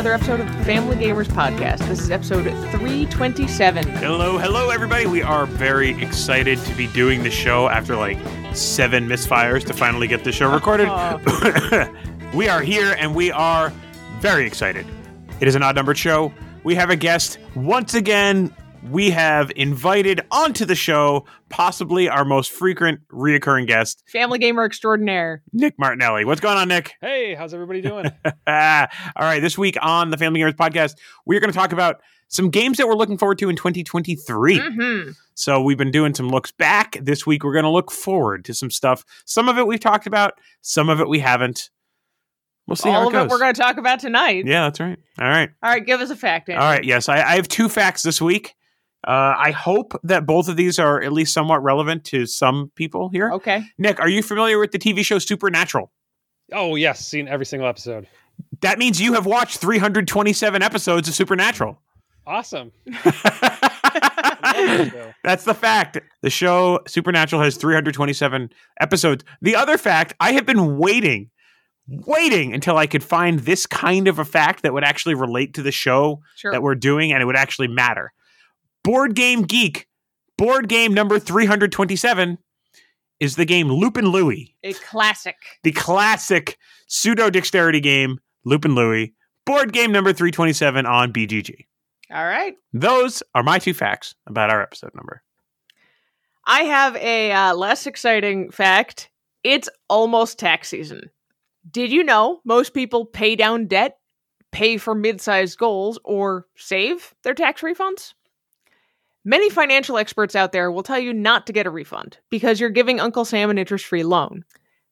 another episode of the Family Gamers Podcast. This is episode 327. Hello, hello, everybody. We are very excited to be doing the show after like seven misfires to finally get the show uh-huh. recorded. we are here and we are very excited. It is an odd numbered show. We have a guest once again. We have invited onto the show possibly our most frequent reoccurring guest, Family Gamer Extraordinaire. Nick Martinelli. What's going on, Nick? Hey, how's everybody doing? All right, this week on the Family Gamers podcast, we're going to talk about some games that we're looking forward to in 2023. Mm-hmm. So we've been doing some looks back. This week we're going to look forward to some stuff. Some of it we've talked about, some of it we haven't. We'll see how All it of goes. it we're going to talk about tonight. yeah, that's right. All right. All right, give us a fact. Andy. All right. Yes, I, I have two facts this week. Uh, I hope that both of these are at least somewhat relevant to some people here. Okay. Nick, are you familiar with the TV show Supernatural? oh yes, seen every single episode. That means you have watched 327 episodes of Supernatural. Awesome. That's the fact. The show Supernatural has 327 episodes. The other fact, I have been waiting, waiting until I could find this kind of a fact that would actually relate to the show Sure. that we're doing and it would actually matter. Board Game Geek, board game number 327 is the game Loopin' Louie, a classic. the classic pseudo dexterity game Loopin' Louie, board game number 327 on BGG. All right. Those are my two facts about our episode number. I have a uh, less exciting fact. It's almost tax season. Did you know most people pay down debt, pay for mid sized goals, or save their tax refunds? Many financial experts out there will tell you not to get a refund because you're giving Uncle Sam an interest free loan.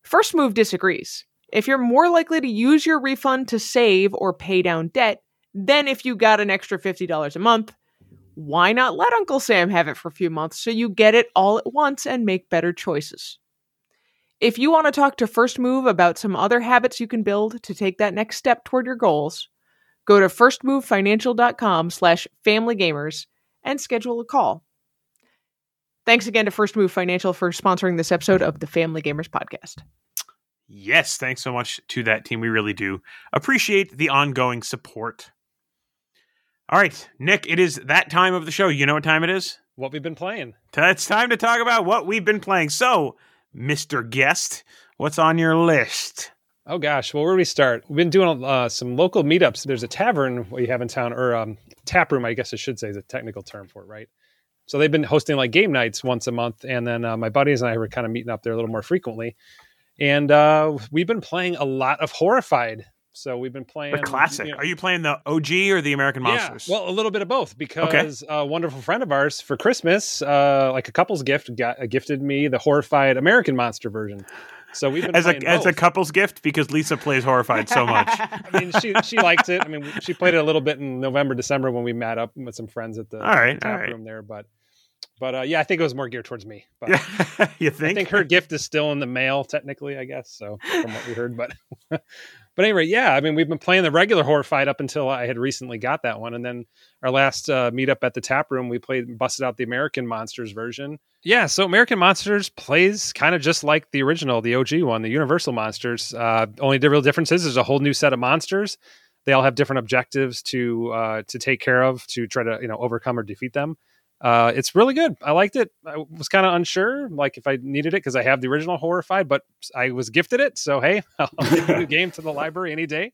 First Move disagrees. If you're more likely to use your refund to save or pay down debt than if you got an extra $50 a month, why not let Uncle Sam have it for a few months so you get it all at once and make better choices? If you want to talk to First Move about some other habits you can build to take that next step toward your goals, go to firstmovefinancial.com slash familygamers and schedule a call. Thanks again to First Move Financial for sponsoring this episode of the Family Gamers Podcast. Yes, thanks so much to that team. We really do appreciate the ongoing support. All right, Nick, it is that time of the show. You know what time it is? What we've been playing. It's time to talk about what we've been playing. So, Mr. Guest, what's on your list? Oh gosh, well where do we start? We've been doing uh, some local meetups. There's a tavern we have in town, or um, tap room, I guess I should say is a technical term for it, right? So they've been hosting like game nights once a month, and then uh, my buddies and I were kind of meeting up there a little more frequently. And uh, we've been playing a lot of Horrified. So we've been playing The classic. you know- Are you playing the OG or the American Monsters? Yeah, well, a little bit of both because a wonderful friend of ours for Christmas, uh, like a couple's gift, got, uh, gifted me the horrified American monster version. So we've been as a as a couple's gift because Lisa plays horrified so much. I mean, she she liked it. I mean, she played it a little bit in November, December when we met up with some friends at the All right, tap all right. room there. But but uh, yeah, I think it was more geared towards me. But you I think? think her gift is still in the mail, technically, I guess. So from what we heard, but but anyway, yeah. I mean, we've been playing the regular horrified up until I had recently got that one, and then our last uh, meetup at the tap room, we played busted out the American Monsters version. Yeah, so American Monsters plays kind of just like the original, the OG one, the Universal Monsters. Uh, only the real difference is there's a whole new set of monsters. They all have different objectives to uh, to take care of to try to you know overcome or defeat them. Uh, it's really good. I liked it. I was kind of unsure, like if I needed it because I have the original Horrified, but I was gifted it. So hey, I'll give a new game to the library any day.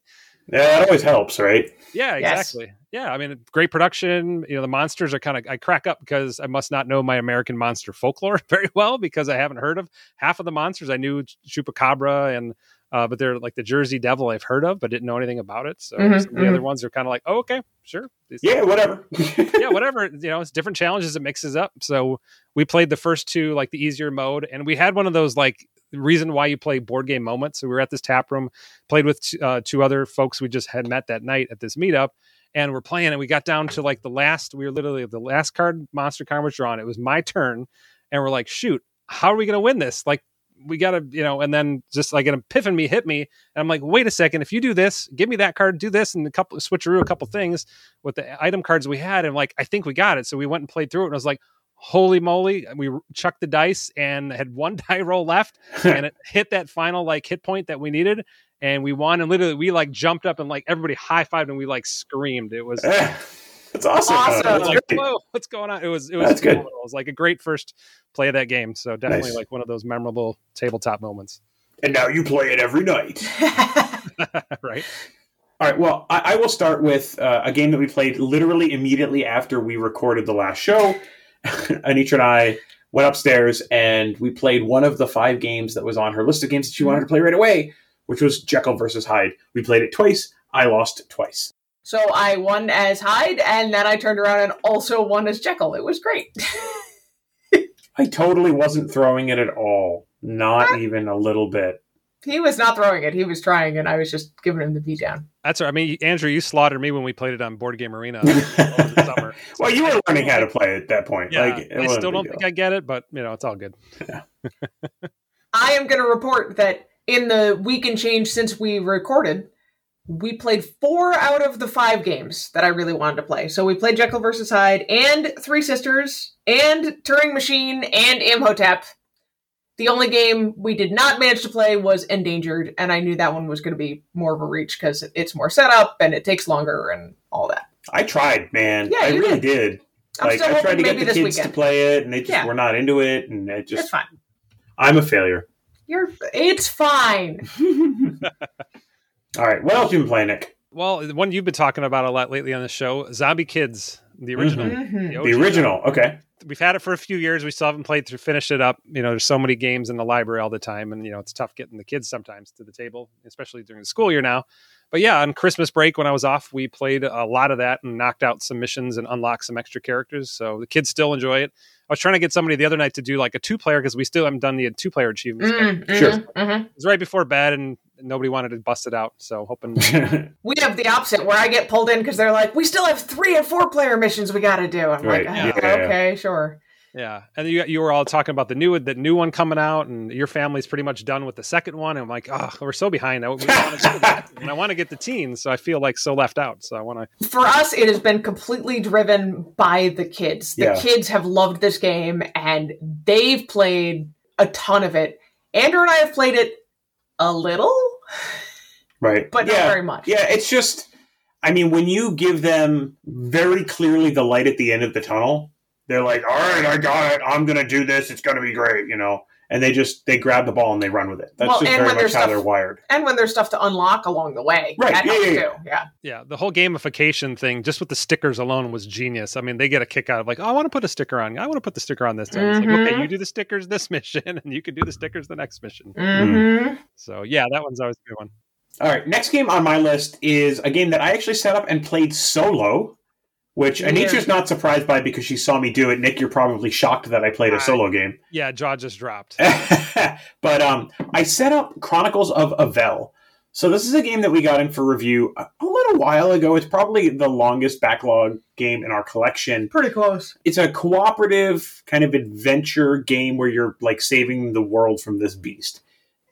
yeah, that always helps, right? Yeah, Yes. exactly. Yeah, I mean, great production. You know, the monsters are kind of. I crack up because I must not know my American monster folklore very well because I haven't heard of half of the monsters. I knew Chupacabra and. Uh, but they're like the Jersey Devil I've heard of, but didn't know anything about it. So Mhm, some of the other ones are kind of like, oh, okay, sure. Yeah, whatever. yeah, whatever. You know, it's different challenges. It mixes up. So we played the first two, like the easier mode, and we had one of those like reason why you play board game moments. So we were at this tap room, played with t- uh, two other folks we just had met that night at this meetup, and we're playing, and we got down to like the last. We were literally the last card monster card was drawn. It was my turn, and we're like, shoot, how are we going to win this? Like we gotta, you know, and then just like an epiphany hit me, and I'm like, wait a second, if you do this, give me that card, do this, and a couple switcheroo a couple things with the item cards we had, and like I think we got it. So we went and played through it, and I was like, holy moly, we chucked the dice and had one die roll left, and it hit that final like hit point that we needed, and we won, and literally we like jumped up and like everybody high fived and we like screamed. It was. That's awesome. Awesome. That's like, whoa, what's going on? It was it was That's good. It was like a great first play of that game. So definitely Nice. like one of those memorable tabletop moments. And now you play it every night. right? All right. Well, I, I will start with uh, a game that we played literally immediately after we recorded the last show. Anitra and I went upstairs and we played one of the five games that was on her list of games that she wanted to play right away, which was Jekyll versus Hyde. We played it twice. I lost twice. So I won as Hyde, and then I turned around and also won as Jekyll. It was great. I totally wasn't throwing it at all. Not ah. even a little bit. he was not throwing it; he was trying, and I was just giving him the beat down. That's right. I mean, Andrew, you slaughtered me when we played it on Board Game Arena the summer. well, you were learning how to play at that point. Yeah, like, it I still don't think I get it, but you know, it's all good. I am going to report that in the week and change since we recorded, we played four out of the five games that I really wanted to play. So we played Jekyll versus Hyde and Three Sisters and Turing Machine and Imhotep. The only game we did not manage to play was Endangered, and I knew that one was going to be more of a reach because it's more setup and it takes longer and all that. I tried, man. Yeah, I you really did. I'm like still I tried to get the this kids to play it, and they just Yeah. were not into it, and it just. It's just fine. I'm a failure. You're. It's fine. All right, what else you been playing, Nick? Well, the one you've been talking about a lot lately on the show, Zombie Kids, the original. Mhm. OG The original. Okay. we've had it for a few years. We still haven't played through, finished it up. You know, there's so many games in the library all the time, and you know it's tough getting the kids sometimes to the table, especially during the school year now. But yeah, on Christmas break when I was off, we played a lot of that and knocked out some missions and unlocked some extra characters. So the kids still enjoy it. I was trying to get somebody the other night to do like a two player because we still haven't done the two player achievements. but Mm, Sure. mhm, mhm. It was right before bed, and nobody wanted to bust it out. So hoping We have the opposite where I get pulled in because they're like, we still have three and four player missions we got to do. I'm Right, like, yeah. oh, okay, sure. Yeah, and you you were all talking about the new the new one coming out, and your family's pretty much done with the second one. And I'm like, oh, we're so behind. I, we wanna and I want to get the teens, so I feel like so left out. So I want to. For us, it has been completely driven by the kids. The Yeah. kids have loved this game and they've played a ton of it. Andrew and I have played it a little, right. but not yeah. very much. Yeah, it's just, I mean, when you give them very clearly the light at the end of the tunnel, they're like, all right, I got it. I'm going to do this. It's going to be great, you know? And they just, they grab the ball and they run with it. That's Well, just very much how stuff- they're wired. And when there's stuff to unlock along the way, Right, that yeah, helps yeah, too. Yeah. Yeah, the whole gamification thing, just with the stickers alone, was genius. I mean, they get a kick out of like, oh, I want to put a sticker on. I want to put the sticker on this. Time. It's like, okay, you do the stickers this mission, and you can do the stickers the next mission. Mm-hmm. So yeah, that one's always a good one. All right, next game on my list is a game that I actually set up and played solo, which Weird. Anitra's not surprised by because she saw me do it. Nick, you're probably shocked that I played a solo game. Yeah, jaw just dropped. but um, I set up Chronicles of Avel. So this is a game that we got in for review a, a little while ago. It's probably the longest backlog game in our collection. Pretty close. It's a cooperative kind of adventure game where you're like saving the world from this beast.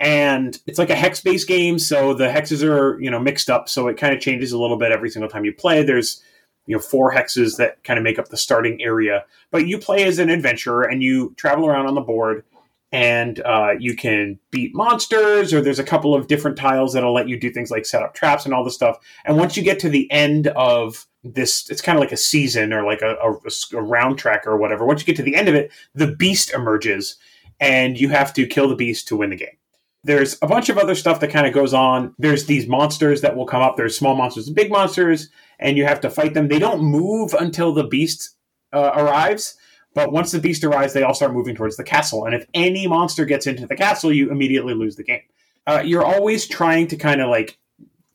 And it's like a hex-based game, so the hexes are, you know, mixed up, so it kind of changes a little bit every single time you play. There's you know four hexes that kind of make up the starting area. But you play as an adventurer and you travel around on the board and uh, you can beat monsters or there's a couple of different tiles that'll let you do things like set up traps and all this stuff. And once you get to the end of this it's kind of like a season or like a, a, a round track or whatever. Once you get to the end of it the beast emerges and you have to kill the beast to win the game there's a bunch of other stuff that kind of goes on there's these monsters that will come up there's small monsters and big monsters and you have to fight them they don't move until the beast uh, arrives but once the beast arrives, they all start moving towards the castle. And if any monster gets into the castle, you immediately lose the game. Uh, you're always trying to kind of like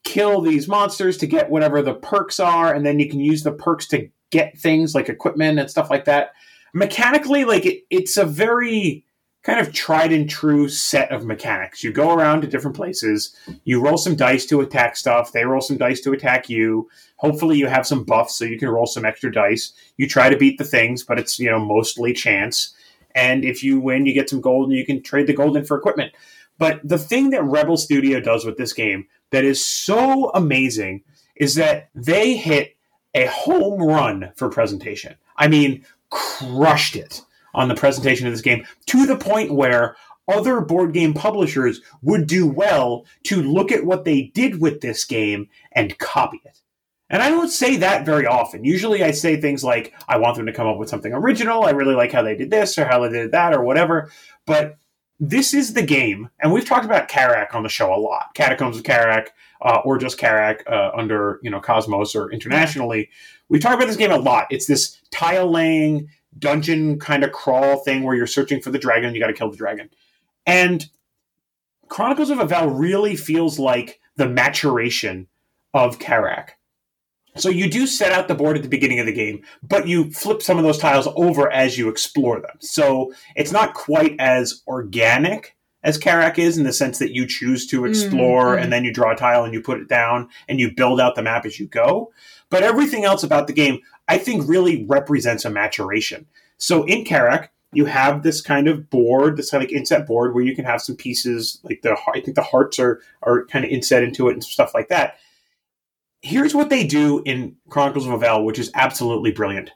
kill these monsters to get whatever the perks are, and then you can use the perks to get things like equipment and stuff like that. Mechanically, like it, it's a very kind of tried and true set of mechanics. You go around to different places, you roll some dice to attack stuff, they roll some dice to attack you. Hopefully you have some buffs so you can roll some extra dice. You try to beat the things, but it's, you know, mostly chance. And if you win, you get some gold and you can trade the gold in for equipment. But the thing that Rebel Studio does with this game that is so amazing is that they hit a home run for presentation. I mean, crushed it on the presentation of this game to the point where other board game publishers would do well to look at what they did with this game and copy it. And I don't say that very often. Usually I say things like, I want them to come up with something original. I really like how they did this or how they did that or whatever. But this is the game, and we've talked about Karak on the show a lot. Catacombs of Karak, uh, or just Karak uh, under you know Cosmos or internationally. We talk about this game a lot. It's this tile laying dungeon kind of crawl thing where you're searching for the dragon. You got to kill the dragon, and Chronicles of Avel really feels like the maturation of Karak. So you do set out the board at the beginning of the game, but you flip some of those tiles over as you explore them. So it's not quite as organic as Karak is in the sense that you choose to explore mm-hmm. and then you draw a tile and you put it down and you build out the map as you go. But everything else about the game, I think, really represents a maturation. So in Karak, you have this kind of board, this kind of like inset board where you can have some pieces like the I think the hearts are are kind of inset into it and stuff like that here's what they do in Chronicles of Avel, which is absolutely brilliant.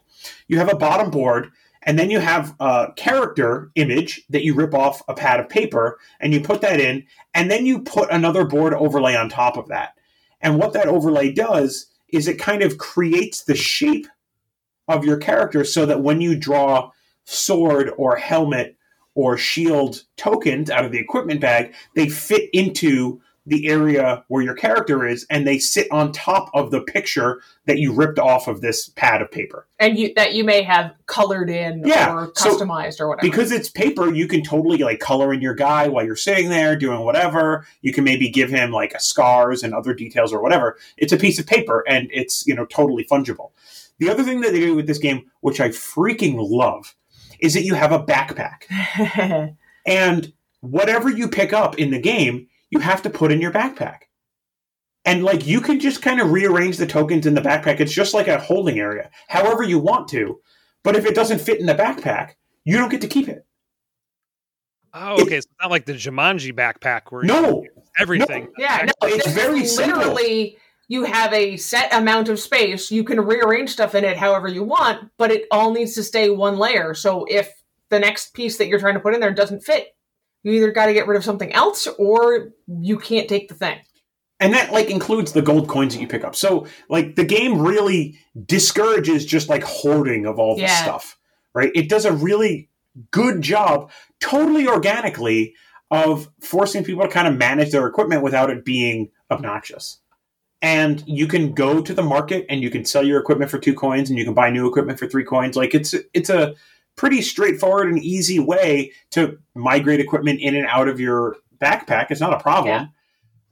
You have a bottom board, and then you have a character image that you rip off a pad of paper, and you put that in, and then you put another board overlay on top of that. And what that overlay does is it kind of creates the shape of your character so that when you draw sword or helmet or shield tokens out of the equipment bag, they fit into the area where your character is and they sit on top of the picture that you ripped off of this pad of paper. And you that you may have colored in Yeah, or so customized or whatever. because it's paper you can totally like color in your guy while you're sitting there doing whatever. You can maybe give him like scars and other details or whatever. It's a piece of paper and it's you know totally fungible the other thing that they do with this game which i freaking love is that you have a backpack and whatever you pick up in the game you have to put in your backpack. And like you can just kind of rearrange the tokens in the backpack. It's just like a holding area, however you want to. But if it doesn't fit in the backpack, you don't get to keep it. Oh, okay. so it's not like the Jumanji backpack where No, you everything. yeah no it's this is very simple. literally you have a set amount of space you can rearrange stuff in it however you want but it all needs to stay one layer so if the next piece that you're trying to put in there doesn't fit you either got to get rid of something else or you can't take the thing and that like includes the gold coins that you pick up. So like the game really discourages just like hoarding of all this Yeah. stuff, right? It does a really good job, totally organically, of forcing people to kind of manage their equipment without it being obnoxious. And you can go to the market and you can sell your equipment for two coins, and you can buy new equipment for three coins. Like it's it's a pretty straightforward and easy way to migrate equipment in and out of your backpack. It's not a problem.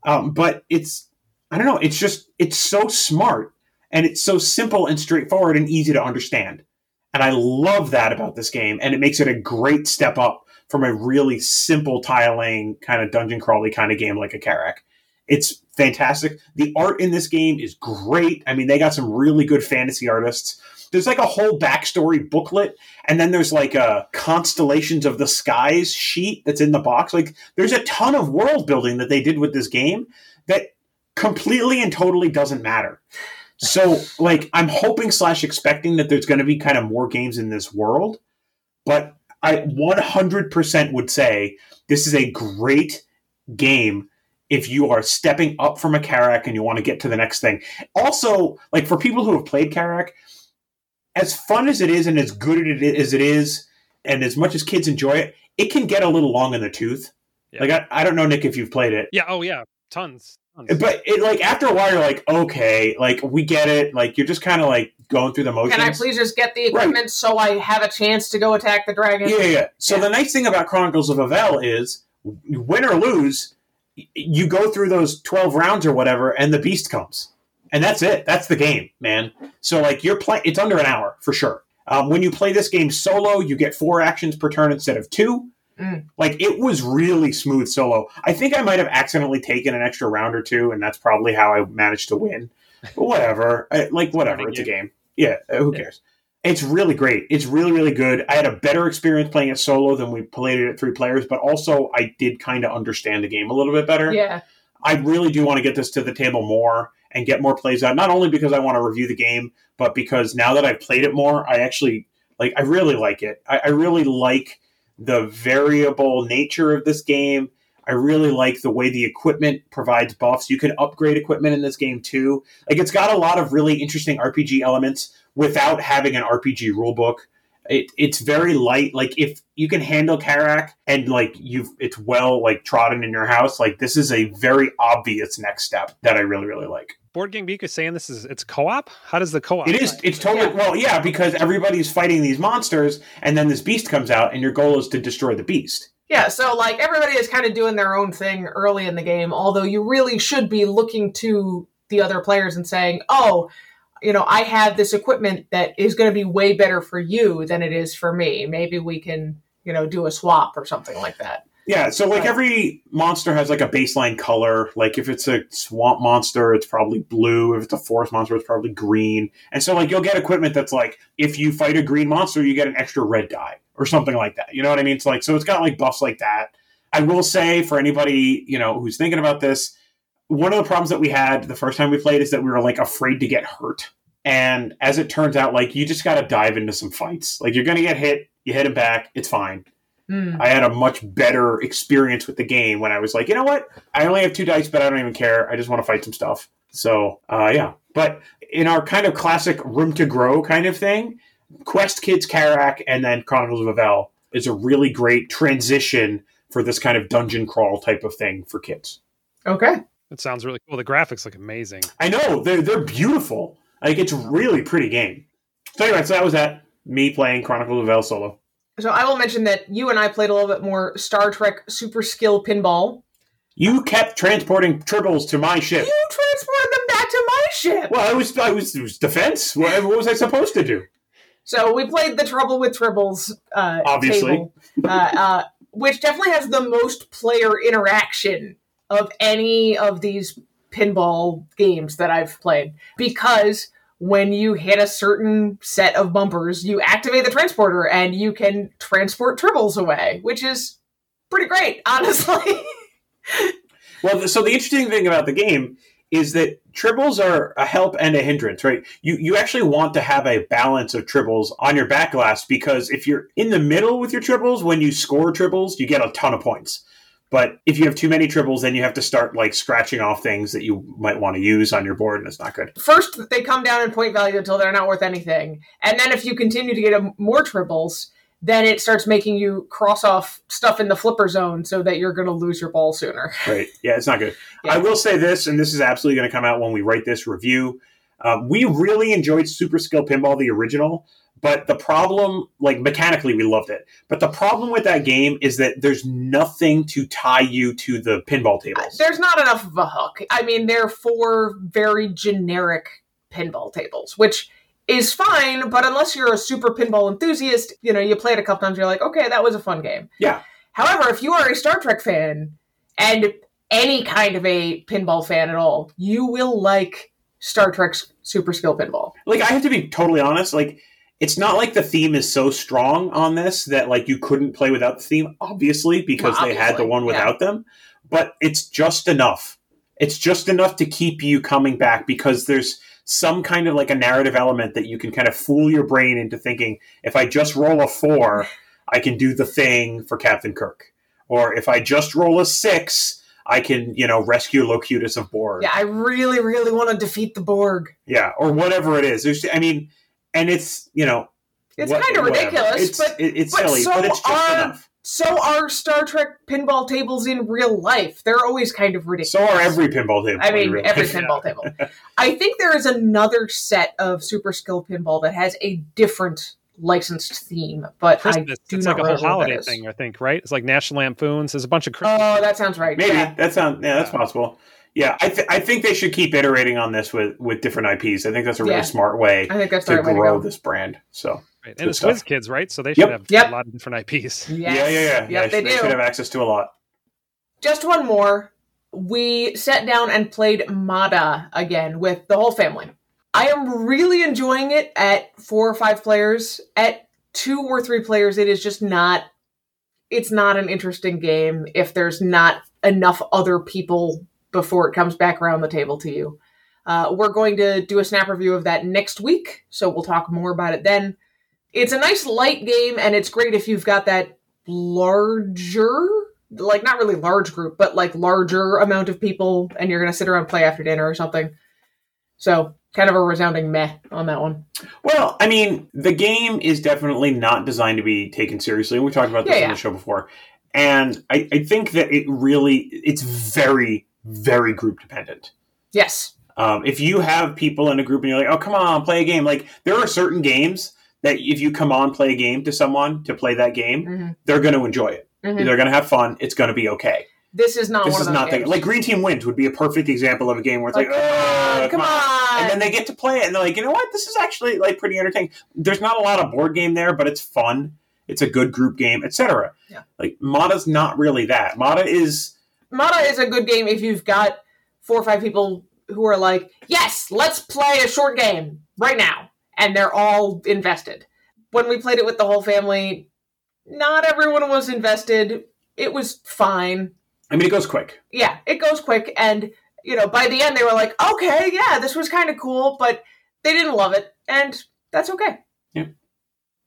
Um, but it's I don't know. It's just it's so smart and it's so simple and straightforward and easy to understand. And I love that about this game, and it makes it a great step up from a really simple tiling kind of dungeon crawly kind of game like a Karak. It's fantastic. The art in this game is great. I mean, they got some really good fantasy artists. There's like a whole backstory booklet, and then there's like a constellations of the skies sheet that's in the box. Like, there's a ton of world building that they did with this game that completely and totally doesn't matter. So, like, I'm hoping slash expecting that there's going to be kind of more games in this world, but I 100% would say this is a great game if you are stepping up from a Karak and you want to get to the next thing. Also, like for people who have played Karak, as fun as it is and as good as it is, and as much as kids enjoy it, it can get a little long in the tooth. Yeah. Like I, I don't know, Nick, if you've played it, Yeah. Oh, yeah. Tons. tons. but it like after a while, you're like, okay, like we get it. Like you're just kind of like going through the motions. can i please just get the equipment so i have a chance to go attack the dragon Yeah, yeah, yeah. So Yeah. the nice thing about Chronicles of Avel is, win or lose, y- you go through those twelve rounds or whatever, and the beast comes, and that's it. That's the game, man. So like you're playing, it's under an hour for sure. Um, when you play this game solo, you get four actions per turn instead of two. Mm. Like it was really smooth solo. I think I might have accidentally taken an extra round or two, and that's probably how I managed to win. But whatever, I, like whatever, it's a game. Yeah, uh, who cares? It's really great. It's really really good. I had a better experience playing it solo than we played it at three players, but also I did kind of understand the game a little bit better. Yeah. I really do want to get this to the table more and get more plays out. Not only because I want to review the game, but because now that I've played it more, I actually like. I really like it. I, I really like the variable nature of this game. I really like the way the equipment provides buffs. You can upgrade equipment in this game too. Like it's got a lot of really interesting RPG elements without having an RPG rulebook. It, it's very light. Like if you can handle Karak and like you've it's well like trodden in your house, like this is a very obvious next step that I really really like. Board Game Geek is saying this is it's co-op. How does the co-op? It is. It's totally Yeah. well, yeah, because everybody's fighting these monsters, and then this beast comes out, and your goal is to destroy the beast. Yeah, so like everybody is kind of doing their own thing early in the game, although you really should be looking to the other players and saying, "Oh, you know, I have this equipment that is going to be way better for you than it is for me. Maybe we can, you know, do a swap or something like that." Yeah, so like every monster has like a baseline color. Like if it's a swamp monster, it's probably blue. If it's a forest monster, it's probably green. And so like you'll get equipment that's like if you fight a green monster, you get an extra red die or something like that. You know what I mean? It's like so it's got like buffs like that. I will say for anybody, you know, who's thinking about this, one of the problems that we had the first time we played is that we were like afraid to get hurt. And as it turns out, like you just got to dive into some fights. Like you're going to get hit, you hit him back, it's fine. Hmm. I had a much better experience with the game when I was like, you know what? I only have two dice, but I don't even care. I just want to fight some stuff. So, uh, yeah. But in our kind of classic room to grow kind of thing, Quest Kids Karak and then Chronicles of Avel is a really great transition for this kind of dungeon crawl type of thing for kids. Okay. It sounds really cool. The graphics look amazing. I know they're they're beautiful. Like it's a really pretty game. So anyway, so that was that me playing Chronicles of Avel solo. So I will mention that you and I played a little bit more Star Trek Super Skill Pinball. You kept transporting tribbles to my ship. You transported them back to my ship. Well, I was, I was, it was defense. What, what was I supposed to do? So we played the Trouble with Tribbles uh, Obviously. table, uh, uh, which definitely has the most player interaction of any of these pinball games that I've played. Because when you hit a certain set of bumpers, you activate the transporter and you can transport Tribbles away, which is pretty great, honestly. Well, so the interesting thing about the game is that tribbles are a help and a hindrance, right? You you actually want to have a balance of tribbles on your back glass because if you're in the middle with your tribbles, when you score tribbles, you get a ton of points. But if you have too many tribbles, then you have to start like scratching off things that you might want to use on your board, and it's not good. First, they come down in point value until they're not worth anything. And then if you continue to get more tribbles, then it starts making you cross off stuff in the flipper zone so that you're going to lose your ball sooner. Right. Yeah, it's not good. Yeah. I will say this, and this is absolutely going to come out when we write this review. Um, we really enjoyed Super Skill Pinball, the original, but the problem, like mechanically, we loved it. But the problem with that game is that there's nothing to tie you to the pinball tables. There's not enough of a hook. I mean, they're four very generic pinball tables, which is fine, but unless you're a super pinball enthusiast, you know, you play it a couple times, you're like, okay, that was a fun game. Yeah. However, if you are a Star Trek fan and any kind of a pinball fan at all, you will like Star Trek's Super Skill Pinball. Like, I have to be totally honest. Like, it's not like the theme is so strong on this that like you couldn't play without the theme, obviously, because Well, they had the obviously, one yeah. without them. But it's just enough. It's just enough to keep you coming back because there's some kind of like a narrative element that you can kind of fool your brain into thinking if I just roll a four, I can do the thing for Captain Kirk. Or if I just roll a six, I can, you know, rescue Locutus of Borg. Yeah, I really, really want to defeat the Borg. Yeah, or whatever it is. There's, I mean, and it's, you know, It's what- kind of whatever. ridiculous, It's, but it- it's but silly, so but it's just are- enough. so are Star Trek pinball tables in real life. They're always kind of ridiculous. So are every pinball table. I mean, every life. pinball table. I think there is another set of Super Skill Pinball that has a different licensed theme, but Christmas. I do it's not like a whole remember what that holiday thing, I think, right? It's like National Lampoons. There's a bunch of Christmas. Oh, that sounds right. Maybe Yeah. that sounds. Yeah, that's Yeah. possible. Yeah, I, th- I think they should keep iterating on this with with different IPs. I think that's a really Yeah. smart way I think that's the to right way to grow this brand. So And Good it's stuff. WizKids, right? So they Yep. should have Yep. a lot of different IPs. Yes. Yeah, yeah, yeah. yeah they they do. should have access to a lot. Just one more. We sat down and played Mada again with the whole family. I am really enjoying it at four or five players. At two or three players, it is just not. It's not an interesting game if there's not enough other people before it comes back around the table to you. Uh, we're going to do a snap review of that next week, so we'll talk more about it then. It's a nice light game, and it's great if you've got that larger, like not really large group, but like larger amount of people, and you're going to sit around play after dinner or something. So, kind of a resounding meh on that one. Well, I mean, the game is definitely not designed to be taken seriously. We talked about this Yeah, on the show before, and I, I think that it really it's very very group dependent. Yes. Um, if you have people in a group and you're like, "Oh, come on, play a game," like there are certain games that if you come on play a game to someone to play that game, hmm they're going to enjoy it. hmm They're going to have fun. It's going to be okay. This is not this one is not the, like Green Team Wins would be a perfect example of a game where it's like, Like, oh, come "Oh, on, come on. and then they get to play it and they're like you know what this is actually like pretty entertaining there's not a lot of board game there but it's fun it's a good group game etc Yeah. like Mata's not really that Mata is Mata is a good game if you've got four or five people who are like, yes, let's play a short game right now. And they're all invested. When we played it with the whole family, not everyone was invested. It was fine. I mean it goes quick Yeah, it goes quick. And, you know, by the end, they were like, okay, yeah, this was kind of cool, but they didn't love it. And that's okay. Yeah.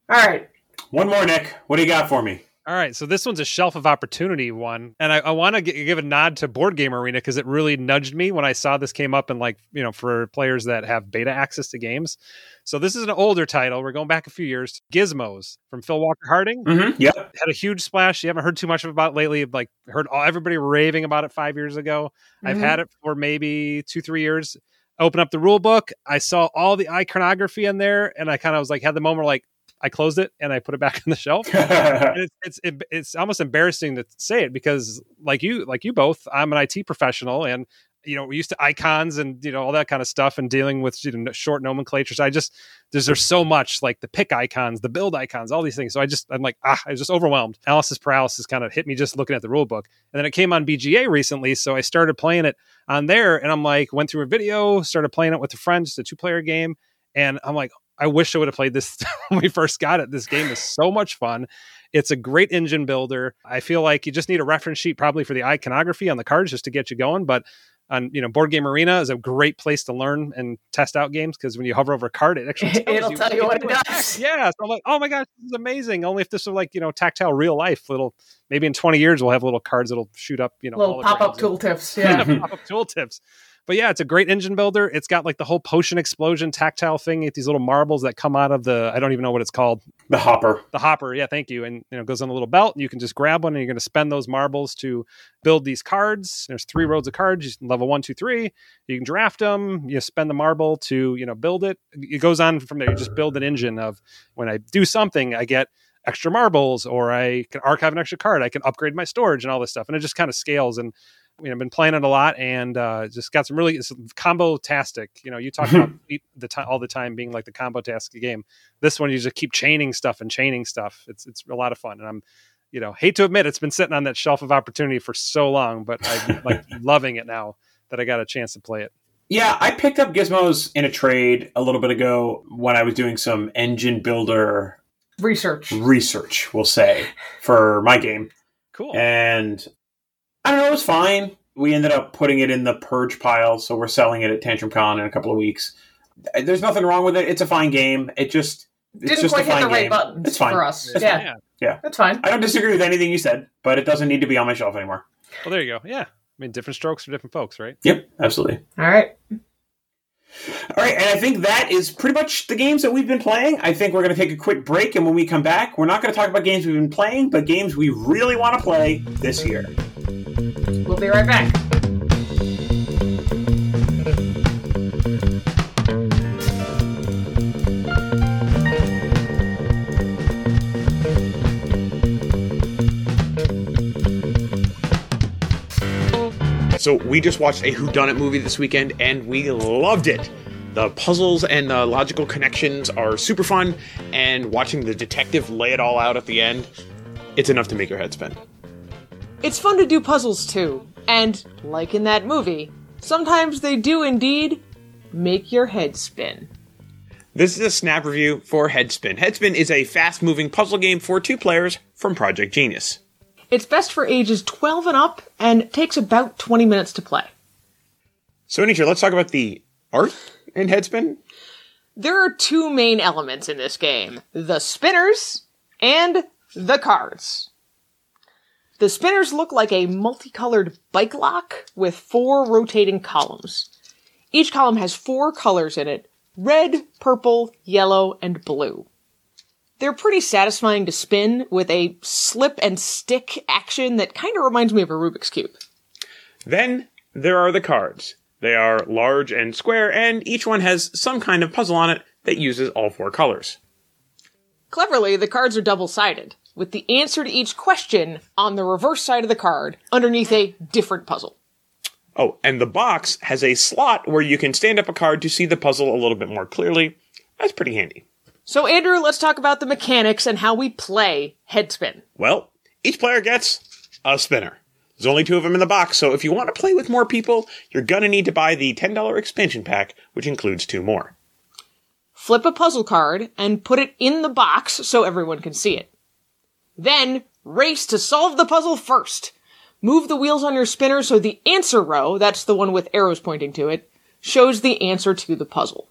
All right. one more nick what do you got for me All right, so this one's a shelf of opportunity one, and I, I want to give a nod to Board Game Arena because it really nudged me when I saw this came up and like you know for players that have beta access to games. So this is an older title. We're going back a few years. Gizmos from Phil Walker Harding mm-hmm. yep had a huge splash. You haven't heard too much about it lately. Like heard all, everybody raving about it five years ago. I've Mhm. had it for maybe two three years. Open up the rule book. I saw all the iconography in there, and I kind of was like had the moment where, like I closed it and I put it back on the shelf. And it's it's it, it's almost embarrassing to say it because like you like you both i'm an it professional and you know we're used to icons and you know all that kind of stuff and dealing with you know short nomenclatures. I just there's there's so much like the pick icons the build icons all these things. So i just i'm like ah i was just overwhelmed. Analysis paralysis kind of hit me just looking at the rule book. And then it came on bga recently so i started playing it on there and i'm like went through a video started playing it with a friend just a two player game. And i'm like I wish I would have played this when we first got it. This game is so much fun. It's a great engine builder. I feel like you just need a reference sheet probably for the iconography on the cards just to get you going. But on you know, Board Game Arena is a great place to learn and test out games because when you hover over a card, it actually tells It'll you tell you what it does. Yeah, so I'm like, oh my gosh, this is amazing. Only if this were like you know tactile real life, little maybe in 20 years we'll have little cards that'll shoot up you know Little pop up tooltips. Yeah. yeah, pop-up tooltips. But yeah, it's a great engine builder. It's got like the whole potion explosion tactile thing. You get these little marbles that come out of the I don't even know what it's called. the hopper The hopper. Yeah, thank you. And you know, it goes on a little belt. And you can just grab one and you're going to spend those marbles to build these cards. There's three rows of cards. You can level one, two, three. You can draft them. You spend the marble to you know build it. It goes on from there. You just build an engine of when I do something, I get extra marbles, or I can archive an extra card. I can upgrade my storage and all this stuff. And it just kind of scales and you know, been playing it a lot and uh, just got some really it's combo tastic. You know, you talk about the time all the time being like the combo tastic game. This one you just keep chaining stuff and chaining stuff. It's it's a lot of fun, and I'm you know hate to admit it's been sitting on that shelf of opportunity for so long, but I'm like loving it now that I got a chance to play it. yeah i picked up gizmos in a trade a little bit ago when i was doing some engine builder Research. research we'll say for my game Cool. and I don't know, it was fine. We ended up putting it in the purge pile, so we're selling it at Tantrum Con in a couple of weeks. There's nothing wrong with it. It's a fine game. It just it's Didn't just quite a fine hit the right game. buttons It's fine. for us. It's yeah, yeah. that's fine. I don't disagree with anything you said, but it doesn't need to be on my shelf anymore. Well, there you go. Yeah. I mean, different strokes for different folks, right? Yep, absolutely. All right. All right, and I think that is pretty much the games that we've been playing. I think we're going to take a quick break, and when we come back, we're not going to talk about games we've been playing, but games we really want to play this year. We'll be right back. So we just watched a Who Done It movie this weekend, and we loved it. The puzzles and the logical connections are super fun, and watching the detective lay it all out at the end, it's enough to make your head spin. It's fun to do puzzles too, and like in that movie, sometimes they do indeed make your head spin. This is a snap review for Headspin. Headspin is a fast moving puzzle game for two players from Project Genius. It's best for ages 12 and up and takes about 20 minutes to play. So, Anitra, let's talk about the art in Headspin. There are two main elements in this game the spinners and the cards. The spinners look like a multicolored bike lock with four rotating columns. Each column has four colors in it red, purple, yellow, and blue. They're pretty satisfying to spin with a slip and stick action that kind of reminds me of a Rubik's Cube. Then there are the cards. They are large and square, and each one has some kind of puzzle on it that uses all four colors. Cleverly, the cards are double sided, with the answer to each question on the reverse side of the card underneath a different puzzle. Oh, and the box has a slot where you can stand up a card to see the puzzle a little bit more clearly. That's pretty handy. So, Andrew, let's talk about the mechanics and how we play Headspin. Well, each player gets a spinner. There's only two of them in the box, so if you want to play with more people, you're gonna need to buy the $10 expansion pack, which includes two more. Flip a puzzle card and put it in the box so everyone can see it. Then, race to solve the puzzle first. Move the wheels on your spinner so the answer row, that's the one with arrows pointing to it, shows the answer to the puzzle.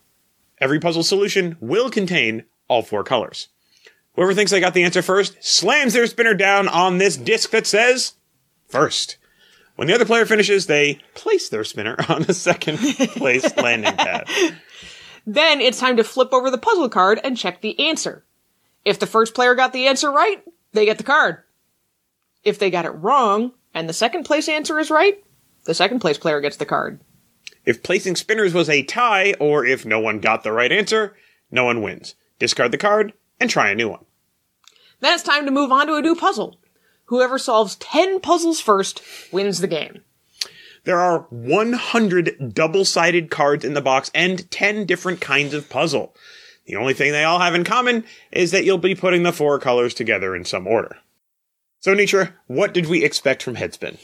Every puzzle solution will contain all four colors. Whoever thinks they got the answer first slams their spinner down on this disc that says first. When the other player finishes, they place their spinner on the second place landing pad. Then it's time to flip over the puzzle card and check the answer. If the first player got the answer right, they get the card. If they got it wrong, and the second place answer is right, the second place player gets the card. If placing spinners was a tie, or if no one got the right answer, no one wins. Discard the card and try a new one. Then it's time to move on to a new puzzle. Whoever solves 10 puzzles first wins the game. There are 100 double sided cards in the box and 10 different kinds of puzzle. The only thing they all have in common is that you'll be putting the four colors together in some order. So, Nitra, what did we expect from Headspin?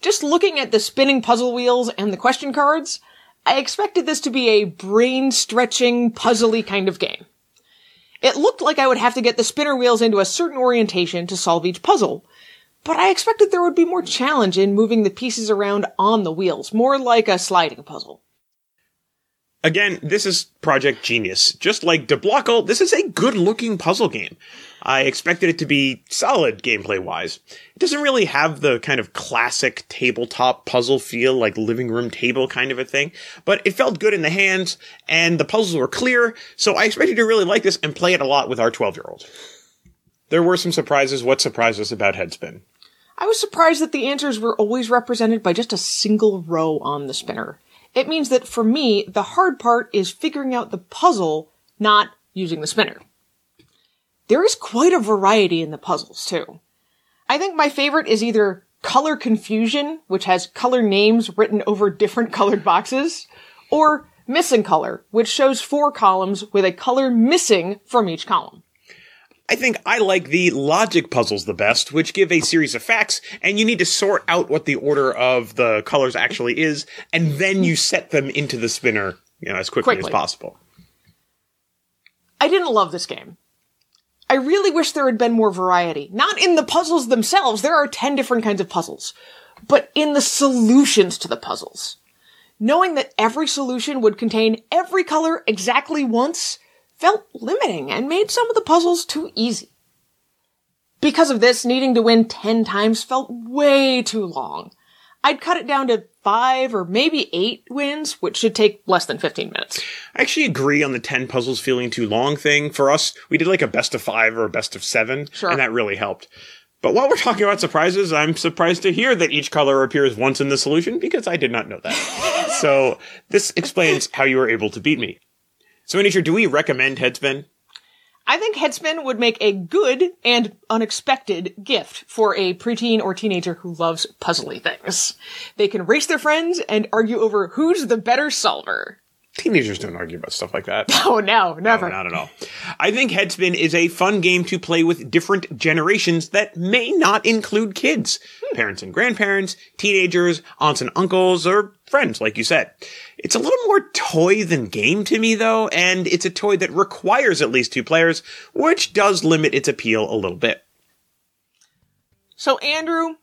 Just looking at the spinning puzzle wheels and the question cards, I expected this to be a brain stretching, puzzly kind of game. It looked like I would have to get the spinner wheels into a certain orientation to solve each puzzle, but I expected there would be more challenge in moving the pieces around on the wheels, more like a sliding puzzle. Again, this is Project Genius. Just like Deblockle, this is a good looking puzzle game. I expected it to be solid gameplay wise. It doesn't really have the kind of classic tabletop puzzle feel, like living room table kind of a thing, but it felt good in the hands and the puzzles were clear, so I expected to really like this and play it a lot with our 12 year old. There were some surprises. What surprised us about Headspin? I was surprised that the answers were always represented by just a single row on the spinner. It means that for me, the hard part is figuring out the puzzle, not using the spinner. There is quite a variety in the puzzles, too. I think my favorite is either Color Confusion, which has color names written over different colored boxes, or Missing Color, which shows four columns with a color missing from each column. I think I like the logic puzzles the best, which give a series of facts, and you need to sort out what the order of the colors actually is, and then you set them into the spinner, you know, as quickly, Quickly. as possible. I didn't love this game. I really wish there had been more variety. Not in the puzzles themselves, there are 10 different kinds of puzzles, but in the solutions to the puzzles. Knowing that every solution would contain every color exactly once felt limiting and made some of the puzzles too easy. Because of this, needing to win 10 times felt way too long. I'd cut it down to five or maybe eight wins, which should take less than 15 minutes. I actually agree on the 10 puzzles feeling too long thing. For us, we did like a best of five or a best of seven, Sure. and that really helped. But while we're talking about surprises, I'm surprised to hear that each color appears once in the solution because I did not know that. so this explains how you were able to beat me. So, Anitra, do we recommend Headspin? I think Headspin would make a good and unexpected gift for a preteen or teenager who loves puzzly things. They can race their friends and argue over who's the better solver. Teenagers don't argue about stuff like that. Oh no, never. No, not at all. I think Headspin is a fun game to play with different generations that may not include kids. Hmm. Parents and grandparents, teenagers, aunts and uncles, or friends, like you said. It's a little more toy than game to me, though, and it's a toy that requires at least two players, which does limit its appeal a little bit. So Andrew,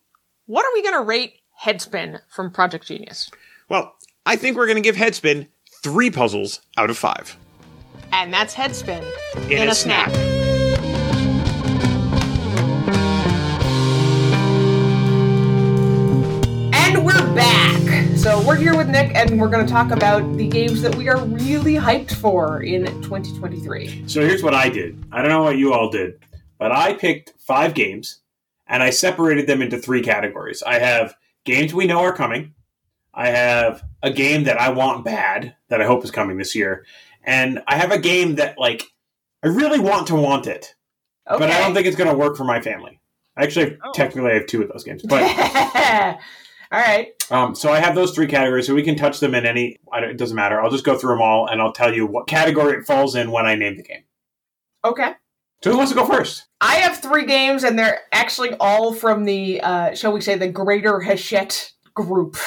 what are we gonna rate Headspin from Project Genius? Well, I think we're going to give Headspin three puzzles out of five. And that's Headspin In a snap. And So we're here with Nick, and we're going to talk about the games that we are really hyped for in 2023. So here's what I did. I don't know what you all did, but I picked five games and I separated them into three categories. I have games we know are coming. I have a game that I want bad that I hope is coming this year, and I have a game that like I really want to want it, Okay. but I don't think it's going to work for my family. Actually, Oh. technically, I have two of those games, but all right. um, so I have those three categories, so we can touch them in any. I don't, it doesn't matter. I'll just go through them all, and I'll tell you what category it falls in when I name the game. Okay. So who wants to go first? I have three games, and they're actually all from the, uh, shall we say, the Greater Hachette group.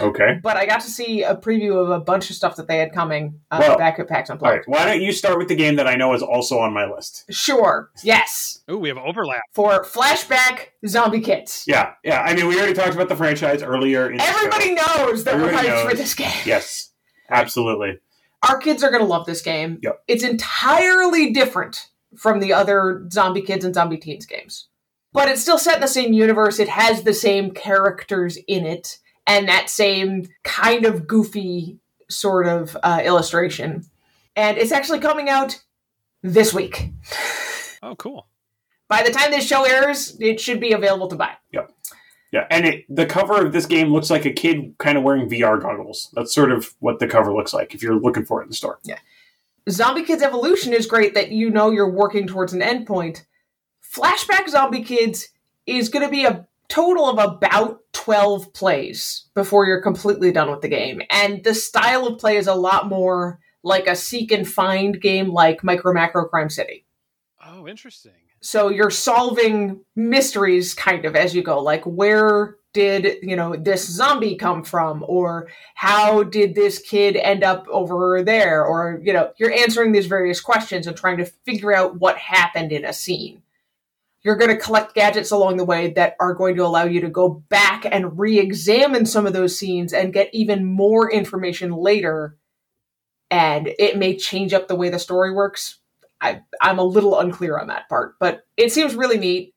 Okay. but I got to see a preview of a bunch of stuff that they had coming uh, Well, back at PAX All Unplugged. right. Why don't you start with the game that I know is also on my list? Sure. Yes. Ooh, we have overlap. For Flashback Zombie Kids. Yeah, yeah. I mean, we already talked about the franchise earlier. In Everybody show. knows that we're Everybody hyped for this game. Yes, absolutely. Our kids are going to love this game. Yep. It's entirely different from the other Zombie Kids and Zombie Teens games. But it's still set in the same universe. It has the same characters in it and that same kind of goofy sort of uh, illustration. And it's actually coming out this week. Oh, cool. By the time this show airs, it should be available to buy. Yep. Yeah, and it, the cover of this game looks like a kid kind of wearing VR goggles. That's sort of what the cover looks like if you're looking for it in the store. Yeah. Zombie Kids Evolution is great that you know you're working towards an endpoint. Flashback Zombie Kids is going to be a total of about 12 plays before you're completely done with the game. And the style of play is a lot more like a seek and find game like Micro Macro Crime City. Oh, interesting. So you're solving mysteries kind of as you go. Like, where did, you know, this zombie come from? Or how did this kid end up over there? Or, you know, you're answering these various questions and trying to figure out what happened in a scene. You're going to collect gadgets along the way that are going to allow you to go back and re examine some of those scenes and get even more information later. And it may change up the way the story works. I, I'm a little unclear on that part, but it seems really neat.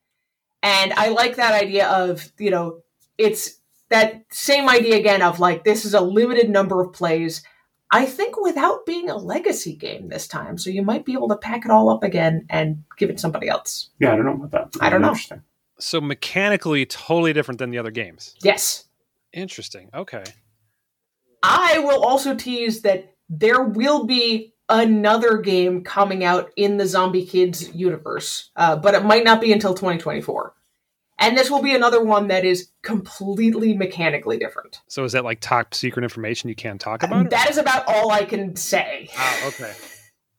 And I like that idea of, you know, it's that same idea again of like, this is a limited number of plays. I think without being a legacy game this time. So you might be able to pack it all up again and give it somebody else. Yeah, I don't know about that. I don't know. Interesting. So mechanically, totally different than the other games. Yes. Interesting. Okay. I will also tease that there will be another game coming out in the Zombie Kids universe, uh, but it might not be until 2024. And this will be another one that is completely mechanically different. So is that like top secret information you can't talk about? It? That is about all I can say. Ah, okay.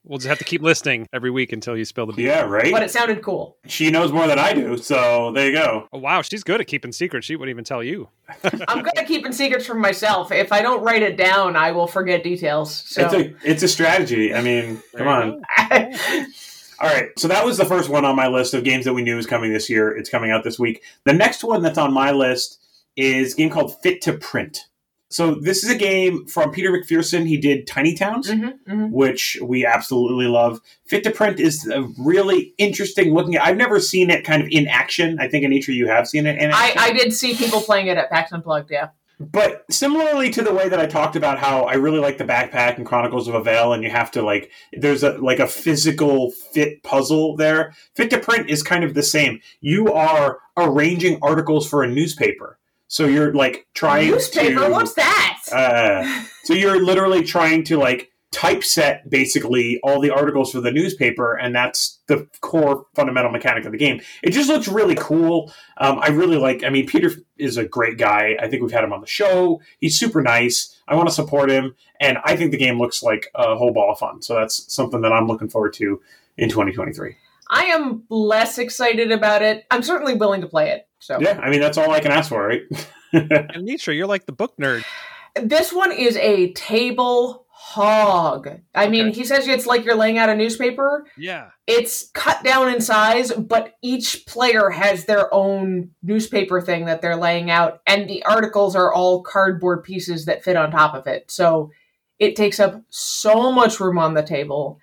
We'll just have to keep listening every week until you spill the beans. Yeah, right. But it sounded cool. she knows more than I do, so there you go. Oh wow, she's good at keeping secrets. She wouldn't even tell you. I'm good at keeping secrets from myself. If I don't write it down, I will forget details. So It's a it's a strategy. I mean, come on. All right, so that was the first one on my list of games that we knew was coming this year. It's coming out this week. The next one that's on my list is a game called Fit to Print. So this is a game from Peter McPherson. He did Tiny Towns, Mhm, mhm. which we absolutely love. Fit to Print is a really interesting looking. I've never seen it kind of in action. I think Anitra, you have seen it in I. I did see people playing it at PAX Unplugged, yeah. But similarly to the way that I talked about how I really like the backpack and Chronicles of Avel, and you have to like there's a like a physical fit puzzle there. Fit to print is kind of the same. You are arranging articles for a newspaper, so you're like trying Newspaper, to what's that? uh, so you're literally trying to like typeset basically all the articles for the newspaper, and that's the core fundamental mechanic of the game. It just looks really cool. Um, I really like. I mean, Peter is a great guy. I think we've had him on the show. He's super nice. I want to support him, and I think the game looks like a whole ball of fun. So that's something that I'm looking forward to in 2023. I am less excited about it. I'm certainly willing to play it. So Yeah, I mean that's all I can ask for, right? Anitra, you're like the book nerd. this one is a table hog. I mean, he says it's like you're laying out a newspaper. Yeah. It's cut down in size, but each player has their own newspaper thing that they're laying out, and the articles are all cardboard pieces that fit on top of it. So it takes up so much room on the table.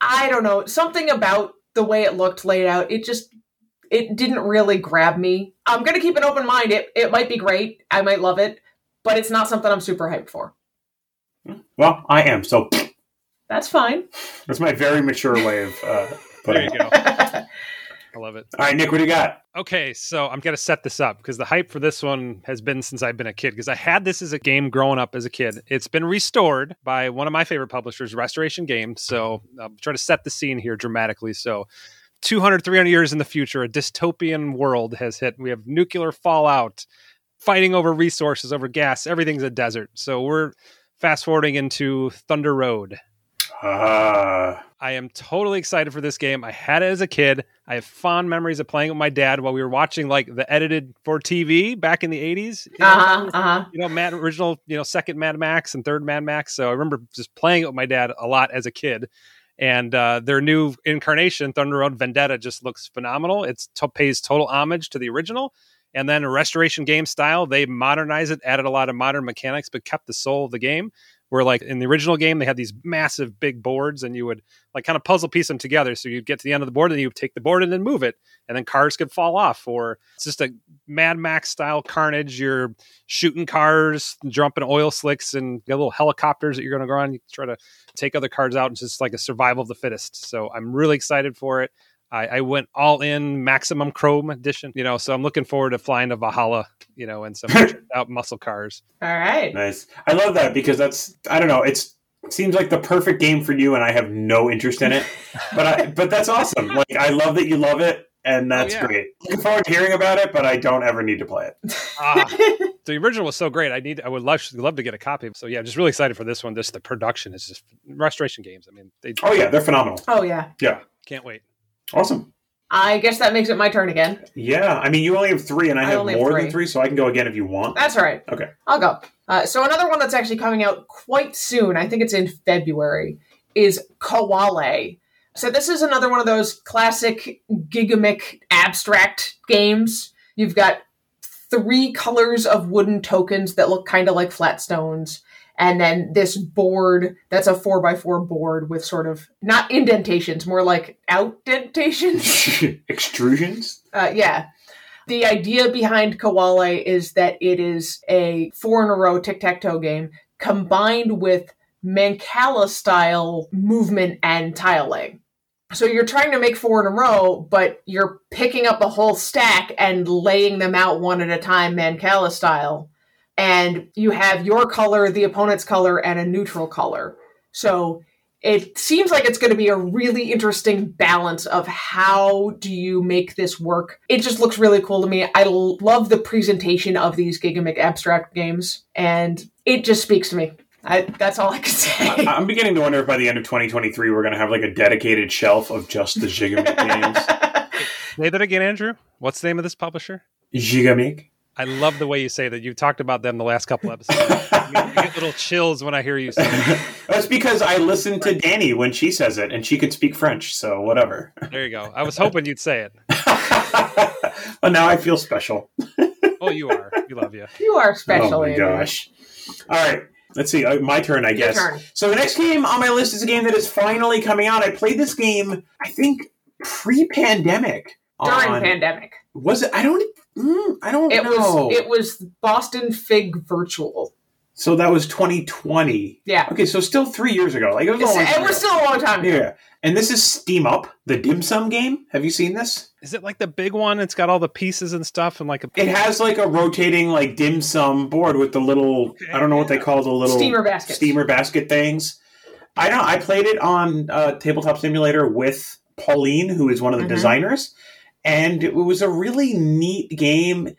I don't know, something about the way it looked laid out, it just it didn't really grab me. I'm gonna keep an open mind. It it might be great. I might love it, but it's not something I'm super hyped for. Well, I am. So That's fine. that's my very mature way of uh, There putting you it. go. I love it. All right, Nick, what do you got? Okay, so I'm going to set this up because the hype for this one has been since I've been a kid because I had this as a game growing up as a kid. It's been restored by one of my favorite publishers, Restoration Games. So I'll try to set the scene here dramatically. So 200, 300 years in the future, a dystopian world has hit. We have nuclear fallout, fighting over resources, over gas. Everything's a desert. So we're fast forwarding into Thunder Road. Uh, I am totally excited for this game. I had it as a kid. I have fond memories of playing with my dad while we were watching like the edited for TV back in the 80s. You know, Uh huh. Uh huh. you know Mad original, you know, second Mad Max and third Mad Max. So I remember just playing it with my dad a lot as a kid. And uh, their new incarnation, Thunder Road Vendetta, just looks phenomenal. It to- pays total homage to the original. And then a restoration game style, they modernized it, added a lot of modern mechanics, but kept the soul of the game. Where like in the original game, they had these massive big boards, and you would like kind of puzzle piece them together. So you'd get to the end of the board, and you take the board and then move it, and then cars could fall off. Or it's just a Mad Max style carnage. You're shooting cars, jumping oil slicks, and little helicopters that you're going to go on. You try to take other cars out. And it's just like a survival of the fittest. So I'm really excited for it. I, I went all in maximum chrome edition, you know, so I'm looking forward to flying to Valhalla, you know, and some out muscle cars. All right. nice. I love that because that's I don't know. It's it seems like the perfect game for you, and I have no interest in it. but I but that's awesome. Like I love that you love it, and that's Oh, yeah. great. Looking forward to hearing about it, but I don't ever need to play it. Ah, the original was so great. I need, I would love, love to get a copy. So yeah, just really excited for this one. Just the production is just restoration games. I mean, they Oh yeah, they're phenomenal. oh yeah. yeah. can't wait. Awesome. I guess that makes it my turn again. Yeah, I mean you only have three, and I, I have only have more three. than three, so I can go again if you want. That's all right. Okay. I'll go. Uh, so another one that's actually coming out quite soon. I think it's in February. Is Kawale. So this is another one of those classic gigamic abstract games. You've got three colors of wooden tokens that look kind of like flat stones. And then this board that's a four by four board with sort of not indentations, more like outdentations. Extrusions. Uh, yeah. The idea behind Kawale is that it is a four in a row tic tac toe game combined with Mancala style movement and tiling. So you're trying to make four in a row, but you're picking up a whole stack and laying them out one at a time, Mancala style. And you have your color, the opponent's color, and a neutral color. So it seems like it's going to be a really interesting balance of how do you make this work. It just looks really cool to me. I l- love the presentation of these Gigamic abstract games, and it just speaks to me. I, that's all I can say. I- I'm beginning to wonder if by the end of 2023 we're going to have like a dedicated shelf of just the Gigamic games. Say that again, Andrew. What's the name of this publisher? Gigamic. I love the way you say that. You've talked about them the last couple episodes. you, you get little chills when I hear you say it. That's because I listened to Danny when she says it, and she could speak French, so whatever. There you go. I was hoping you'd say it. well, now I feel special. Oh, you are. We love you. you are special, oh my Andrew. gosh! All right, let's see. Uh, my turn, I Your guess. turn. So the next game on my list is a game that is finally coming out. I played this game, I think, pre-pandemic. During on- pandemic, was it? I don't. Mm, I don't it know. was it was Boston Fig Virtual. so that was 2020. Yeah, Okay, so still three years ago. Like it was a long time and we're still a long time. ago. Yeah, and this is Steam Up, the dim sum game. Have you seen this? Is it like the big one? It's got all the pieces and stuff and like a. It has like a rotating like dim sum board with the little I don't know what they call the little Steamer baskets. steamer basket things. I know. I played it on uh, Tabletop Simulator with Pauline, who is one of the Mhm. designers, and it was a really neat game.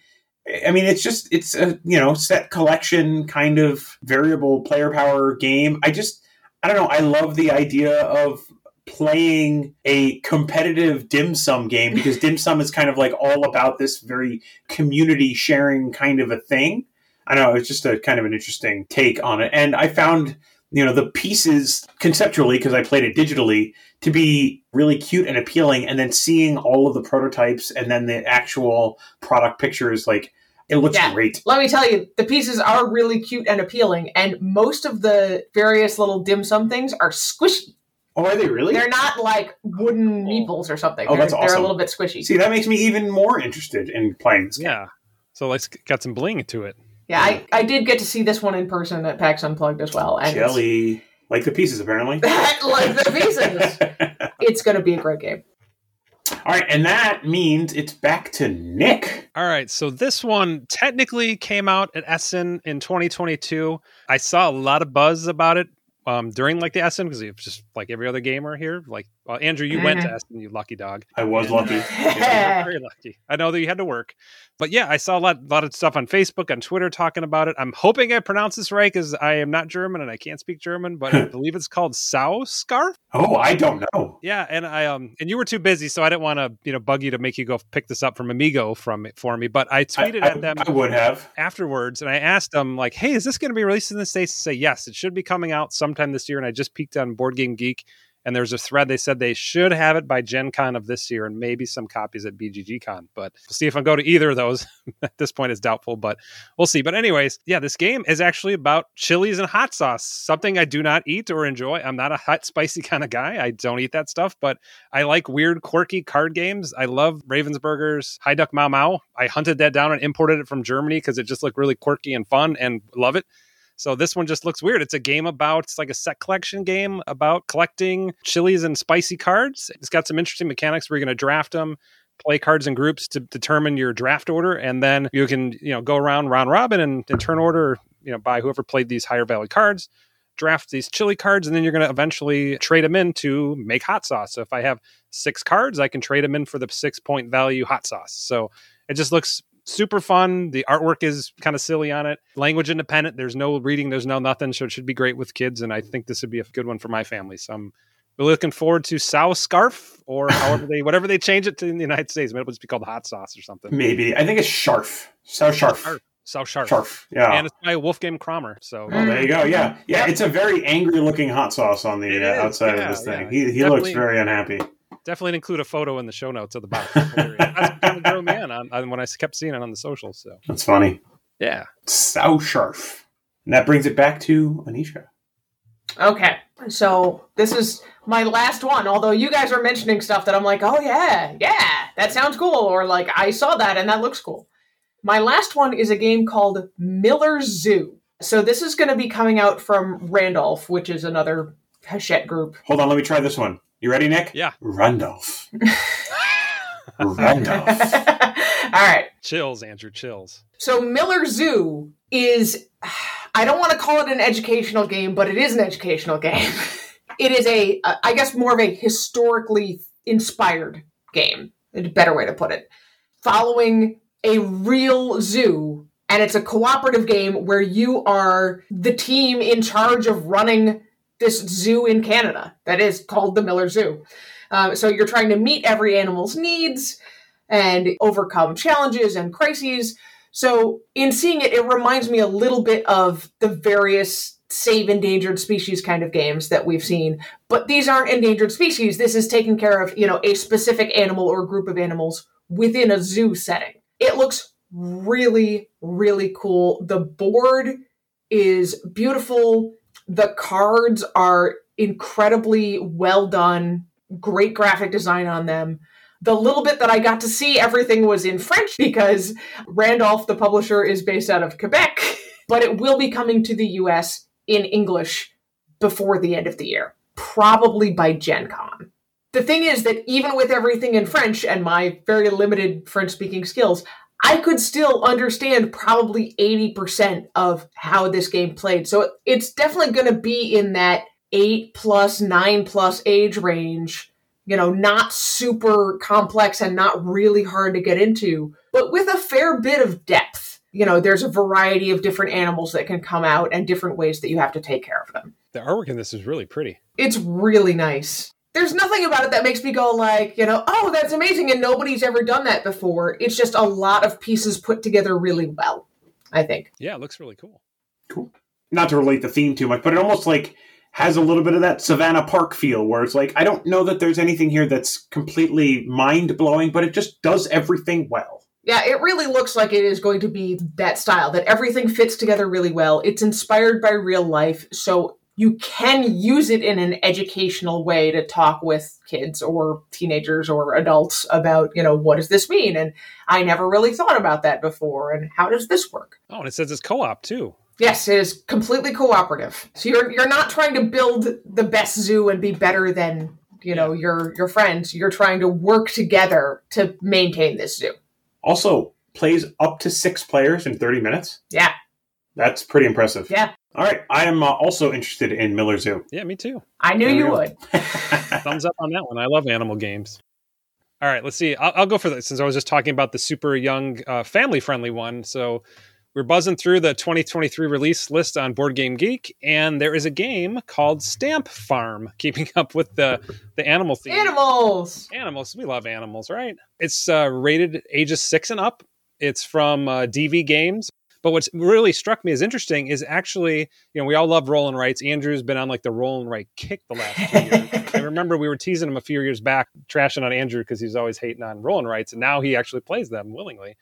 I mean, it's just it's a you know set collection kind of variable player power game. I just I don't know. I love the idea of playing a competitive dim sum game because dim sum is kind of like all about this very community sharing kind of a thing. I don't know it's just a kind of an interesting take on it, and I found you know the pieces conceptually because I played it digitally to be really cute and appealing, and then seeing all of the prototypes and then the actual product pictures, like it looks Yeah. great. Let me tell you, the pieces are really cute and appealing, and most of the various little dim sum things are squishy. Oh, are they really? They're not like wooden oh. meeples or something. Oh, they're, that's they're a little bit squishy. See, that makes me even more interested in playing this game. Yeah. So let's got some bling to it. Yeah, I, I did get to see this one in person at PAX Unplugged as well, and Jelly, like the pieces, apparently. like the pieces. It's going to be a great game. All right, and that means it's back to Nick. All right, so this one technically came out at Essen in 2022. I saw a lot of buzz about it um, during like the Essen because it's just like every other gamer here. Like well, Andrew, you went to Mhm. Essen, you lucky dog. I was And, lucky. yeah, very lucky. I know that you had to work, but yeah, I saw a lot, lot of stuff on Facebook, on Twitter talking about it. I'm hoping I pronounce this right because I am not German and I can't speak German, but I believe it's called Sau Scarf. Oh, I don't know. Yeah, and I um and you were too busy, so I didn't want to you know bug you to make you go pick this up from Amigo from for me. But I tweeted I, at them I, I would have. afterwards and I asked them like, "Hey, is this going to be released in the states?" They say yes, it should be coming out sometime this year. And I just peeked on Board Game Geek, and there's a thread they said they should have it by Gen Con of this year, and maybe some copies at BGG Con. But we'll see if I go to either of those. at this point, it's doubtful, but we'll see. But anyways, yeah, this game is actually about chilies and hot sauce, something I do not eat or enjoy. I'm not a hot, spicy kind of guy. I don't eat that stuff, but I like weird, quirky card games. I love Ravensburger's High Duck Mau Mau. I hunted that down and imported it from Germany because it just looked really quirky and fun and love it. So this one just looks weird. It's a game about it's like a set collection game about collecting chilies and spicy cards. It's got some interesting mechanics where you're going to draft them, play cards in groups to determine your draft order, and then you can you know go around round robin and in turn order you know by whoever played these higher value cards draft these chili cards and then you're going to eventually trade them in to make hot sauce so if i have six cards i can trade them in for the six point value hot sauce so it just looks super fun the artwork is kind of silly on it language independent there's no reading there's no nothing so it should be great with kids and i think this would be a good one for my family so i'm really looking forward to sow scarf or however they whatever they change it to in the united states maybe it'll just be called hot sauce or something Maybe. I think it's Sharf. So Sharf. Sow sharp Sharf. Yeah. and it's by wolfgang kramer so Oh, there you go. Yeah, yeah. It's a very angry-looking hot sauce on the uh, outside yeah, of this thing. yeah. He, he looks very unhappy. Definitely include a photo in the show notes at the bottom. That's hilarious. That's what kind of drove me in on, on when I kept seeing it on the socials. So That's funny. yeah, So Sharf. And that brings it back to Anitra. Okay, so this is my last one. Although you guys are mentioning stuff that I'm like, oh yeah, yeah, that sounds cool, or like I saw that and that looks cool. My last one is a game called Miller Zoo. So this is going to be coming out from Randolph, which is another Hachette group. Hold on, let me try this one. You ready, Nick? Yeah. Randolph. Randolph. All right. chills, Andrew, chills. So Miller Zoo is I don't want to call it an educational game, but it is an educational game. it is a uh, I guess more of a historically inspired game. A better way to put it. Following a real zoo and it's a cooperative game where you are the team in charge of running this zoo in Canada that is called the Miller Zoo. Um, so you're trying to meet every animal's needs and overcome challenges and crises. So, in seeing it, it reminds me a little bit of the various save endangered species kind of games that we've seen. But these aren't endangered species. This is taking care of, you know, a specific animal or group of animals within a zoo setting. It looks really, really cool. The board is beautiful. The cards are incredibly well done. Great graphic design on them the little bit that I got to see, everything was in French because Randolph, the publisher, is based out of Quebec, but it will be coming to the US in English before the end of the year, probably by Gen Con. The thing is that even with everything in French and my very limited French speaking skills, I could still understand probably 80% of how this game played. So it's definitely going to be in that eight plus, nine plus age range. You know, not super complex and not really hard to get into, but with a fair bit of depth. You know, there's a variety of different animals that can come out and different ways that you have to take care of them. The artwork in this is really pretty. It's really nice. There's nothing about it that makes me go like, you know, oh, that's amazing and nobody's ever done that before. It's just a lot of pieces put together really well, I think. Yeah, it looks really cool. Cool. Not to relate the theme too much, but it almost like has a little bit of that Savannah Park feel where it's like, I don't know that there's anything here that's completely mind blowing, but it just does everything well. Yeah, it really looks like it is going to be that style, that everything fits together really well. It's inspired by real life, so you can use it in an educational way to talk with kids or teenagers or adults about, you know, what does this mean? And I never really thought about that before. And how does this work? Oh, and it says it's co op too. Yes, it is completely cooperative. So you're you're not trying to build the best zoo and be better than you know your your friends. You're trying to work together to maintain this zoo. Also, plays up to six players in 30 minutes. Yeah, That's pretty impressive. yeah. All right. I am uh, also interested in Miller Zoo. Yeah, me too. I knew There you would. Thumbs up on that one. I love animal games. All right, let's see. I'll, I'll go for that since I was just talking about the super young, uh, family friendly one. So we're buzzing through the 2023 release list on Board Game Geek, and there is a game called Stamp Farm, keeping up with the the animal theme. Animals. Animals. We love animals, right? It's uh, rated ages six and up. It's from uh, DV Games. But what's really struck me as interesting is actually, you know, we all love roll and rights. Andrew's been on like the roll and write kick the last two years. I remember we were teasing him a few years back, trashing on Andrew because he's always hating on roll and rights, and now he actually plays them willingly.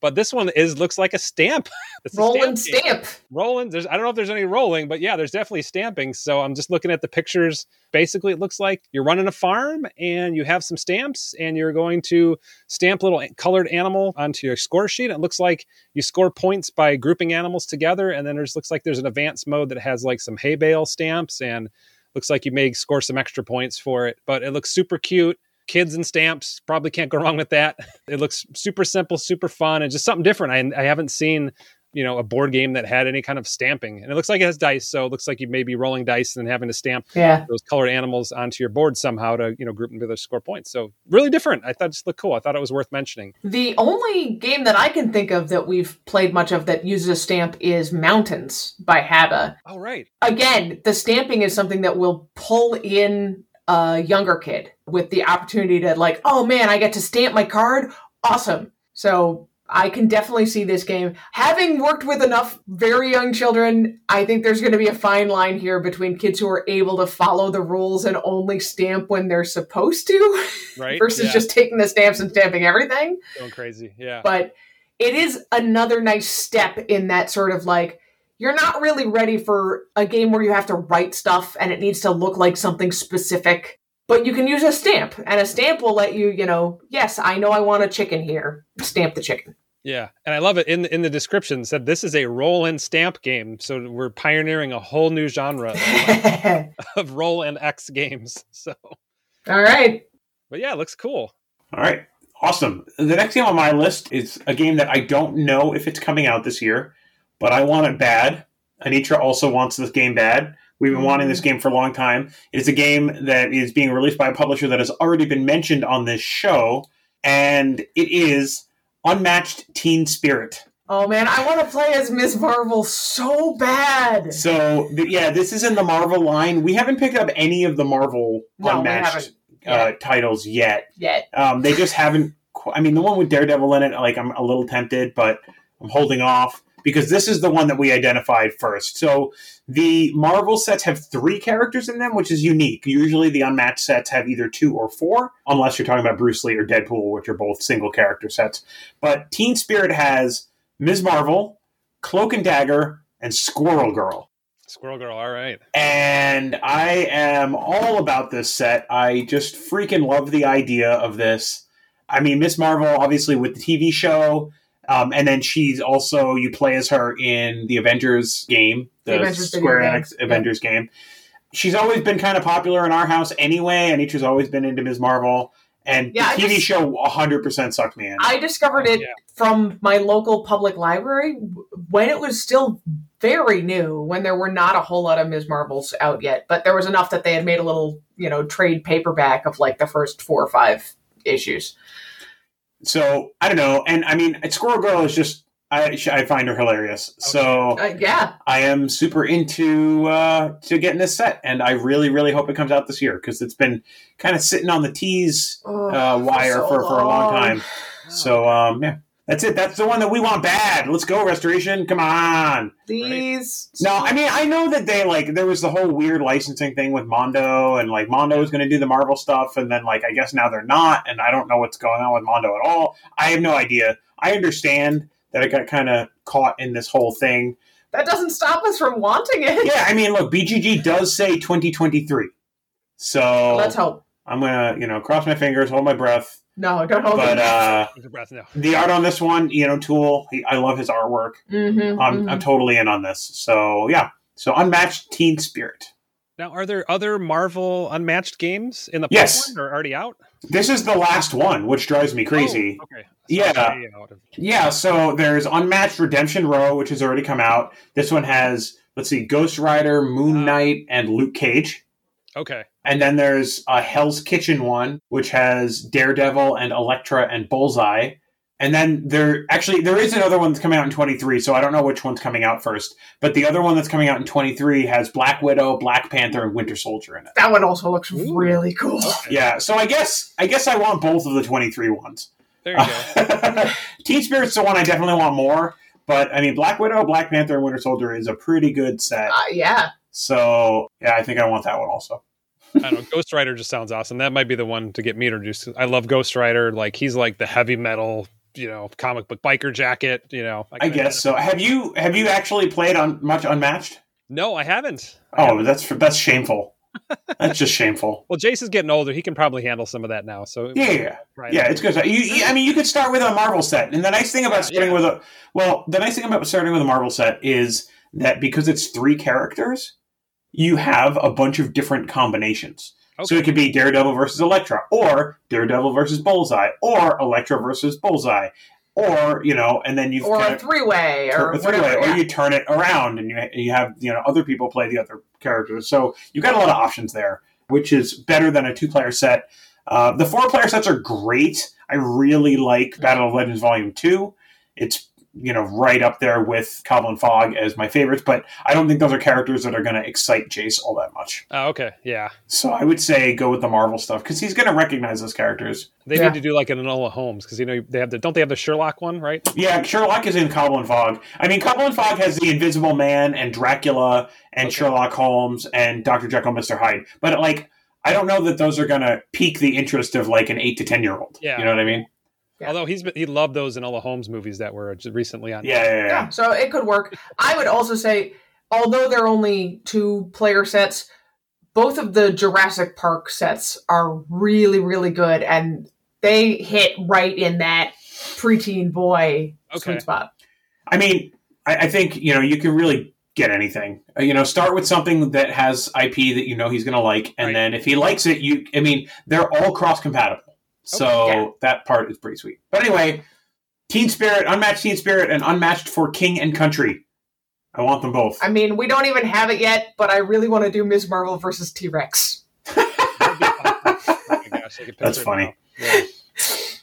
But this one is looks like a stamp. It's a stamp stamp. Rolling. There's I don't know if there's any rolling, but yeah, there's definitely stamping. So I'm just looking at the pictures. Basically, it looks like you're running a farm and you have some stamps and you're going to stamp little colored animal onto your score sheet. It looks like you score points by grouping animals together, and then there's looks like there's an advanced mode that has like some hay bale stamps and looks like you may score some extra points for it. But it looks super cute. Kids and stamps probably can't go wrong with that. It looks super simple, super fun, and just something different. I, I haven't seen you know a board game that had any kind of stamping and it looks like it has dice so it looks like you may be rolling dice and then having to stamp Yeah. those colored animals onto your board somehow to you know group them together to score points so really different i thought it just looked cool i thought it was worth mentioning The only game that I can think of that we've played much of that uses a stamp is Mountains by Haba. all oh, right Again, the stamping is something that will pull in a younger kid with the opportunity to like, oh man, I get to stamp my card. Awesome. So I can definitely see this game. Having worked with enough very young children, I think there's going to be a fine line here between kids who are able to follow the rules and only stamp when they're supposed to right versus Yeah, just taking the stamps and stamping everything going crazy yeah but it is another nice step in that sort of like you're not really ready for a game where you have to write stuff and it needs to look like something specific but you can use a stamp and a stamp will let you you know yes i know i want a chicken here stamp the chicken yeah and i love it in in the description said this is a roll and stamp game so we're pioneering a whole new genre of roll and x games so all right but yeah it looks cool All right. Awesome. The next game on my list is a game that I don't know if it's coming out this year, but I want it bad. Anitra also wants this game bad. We've been wanting this game for a long time. It's a game that is being released by a publisher that has already been mentioned on this show, and it is Unmatched Teen Spirit. oh man i want to play as miss marvel so bad So, yeah, this is in the Marvel line. We haven't picked up any of the Marvel No, Unmatched uh, titles yet. yet Um, they just haven't. qu- I mean, the one with Daredevil in it, like I'm a little tempted, but I'm holding off because this is the one that we identified first. So the Marvel sets have three characters in them, which is unique. Usually, the unmatched sets have either two or four, unless you're talking about Bruce Lee or Deadpool, which are both single character sets. But Teen Spirit has Ms. Marvel, Cloak and Dagger, and Squirrel Girl squirrel girl all right and I am all about this set. I just freaking love the idea of this. I mean, Miss Marvel, obviously, with the TV show, um, and then she's also you play as her in the Avengers game, the, The Avengers video Square game. Enix Avengers game. She's always been kind of popular in our house anyway. and Anitra's always been into Ms. Marvel, and Yeah, I the TV just- show 100% sucked me in. I discovered it Yeah. from my local public library when it was still very new, when there were not a whole lot of Ms. Marvels out yet, but there was enough that they had made a little, you know, trade paperback of like the first four or five issues. So I don't know, and I mean, Squirrel Girl is just I I find her hilarious. So Uh, yeah, I am super into uh, to getting this set, and I really really hope it comes out this year because it's been kind of sitting on the tease Oh, uh, wire so for, for a long long. time. So um, yeah, that's it. That's the one that we want bad. Let's go restoration. Come on. These. No, I mean I know that they like there was the whole weird licensing thing with Mondo, and like Mondo was going to do the Marvel stuff, and then like I guess now they're not, and I don't know what's going on with Mondo at all. I have no idea. I understand that I got kind of caught in this whole thing. That doesn't stop us from wanting it. Yeah, I mean, look, BGG does say 2023, so Let's hope. I'm gonna you know cross my fingers, hold my breath, No, don't hold but uh, breath now. the art on this one, you know, Tool, he, I love his artwork. Mhm, I'm, mhm. I'm totally in on this. So yeah, so unmatched teen spirit. Now, are there other Marvel unmatched games in the Yes. pipeline or already out? This is the last one, which drives me crazy. Oh, okay. Yeah. it's already out. Yeah, so there's Unmatched Redemption Row, which has already come out. This one has, let's see, Ghost Rider, Moon Ah. Knight, and Luke Cage. Okay. And then there's a Hell's Kitchen one, which has Daredevil and Elektra and Bullseye. And then there actually there is another one that's coming out in 23, so I don't know which one's coming out first. But the other one that's coming out in 23 has Black Widow, Black Panther, and Winter Soldier in it. that one also looks Ooh. really cool. Yeah, so I guess I guess I want both of the 23 ones. There you go. Teen Spirit's the one I definitely want more. But I mean, Black Widow, Black Panther, and Winter Soldier is a pretty good set. Uh, yeah. So yeah, I think I want that one also. I don't. Ghost Rider just sounds awesome. That might be the one to get me introduced. I love Ghost Rider. Like he's like the heavy metal, you know, comic book biker jacket. You know. I guess so. Have you have you actually played on much Unmatched? No, I haven't. I Oh, haven't. that's that's shameful. That's just shameful. Well, Jason's getting older. He can probably handle some of that now. So Yeah, yeah, yeah. right. Yeah, it's good. You, I mean, you could start with a Marvel set, and the nice thing about starting yeah. with a well, the nice thing about starting with a Marvel set is that because it's three characters, you have a bunch of different combinations. So it could be Daredevil versus Elektra, or Daredevil versus Bullseye, or Elektra versus Bullseye, or you know, and then you've Or kind a three way or a three-way, whatever. or you turn it around and you you have you know other people play the other characters. So you've got a lot of options there, which is better than a two-player set. Uh, the four-player sets are great. I really like Battle of Legends Volume Two. It's you know right up there with Cobble & Fog as my favorites, but I don't think those are characters that are going to excite Jace all that much. Oh, okay. Yeah. So I would say go with the Marvel stuff because he's going to recognize those characters. They Yeah. need to do like an Enola Holmes because you know they have the don't they have the Sherlock one right? Yeah, Sherlock is in Cobble & Fog. I mean, Cobble & Fog has the Invisible Man and Dracula and Okay. Sherlock Holmes and Doctor Jekyll, Mister Hyde. But like, I don't know that those are going to pique the interest of like an eight to ten year old. Yeah. you know what I mean? Yeah. Although he's been, he loved those Enola Holmes movies that were just recently on. Yeah, yeah, yeah. Yeah, so it could work. I would also say, although they're only two player sets, both of the Jurassic Park sets are really, really good, and they hit right in that preteen boy Okay. sweet spot. I mean, I, I think you know you can really get anything. Uh, You know, start with something that has IP that you know he's going to like, and Right. then if he likes it, you. I mean, they're all cross compatible, so Yeah. that part is pretty sweet. But anyway, Teen Spirit, Unmatched Teen Spirit, and Unmatched for King and Country. I want them both. I mean, we don't even have it yet, but I really want to do Ms. Marvel versus T Rex. That'd be fun. oh gosh, That's funny. Yeah.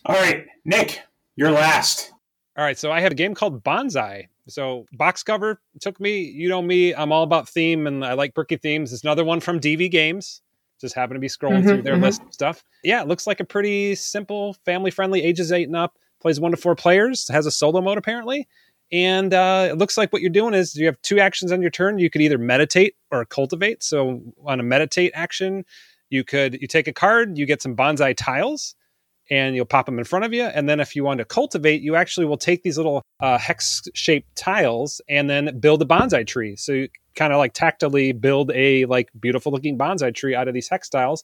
All right, Nick, you're last. All right, so I have a game called Bonsai. So box cover took me. You know me, I'm all about theme, and I like quirky themes. It's another one from DV Games. Just happened to be scrolling Mhm, through their mhm. list of stuff. Yeah, it looks like a pretty simple, family friendly, ages eight and up. Plays one to four players. Has a solo mode apparently, and uh, it looks like what you're doing is you have two actions on your turn. You could either meditate or cultivate. So on a meditate action, you could you take a card, you get some bonsai tiles, and you'll pop them in front of you. And then if you want to cultivate, you actually will take these little uh, hex shaped tiles and then build a bonsai tree. So you kind of like tactily build a like beautiful looking bonsai tree out of these hex tiles.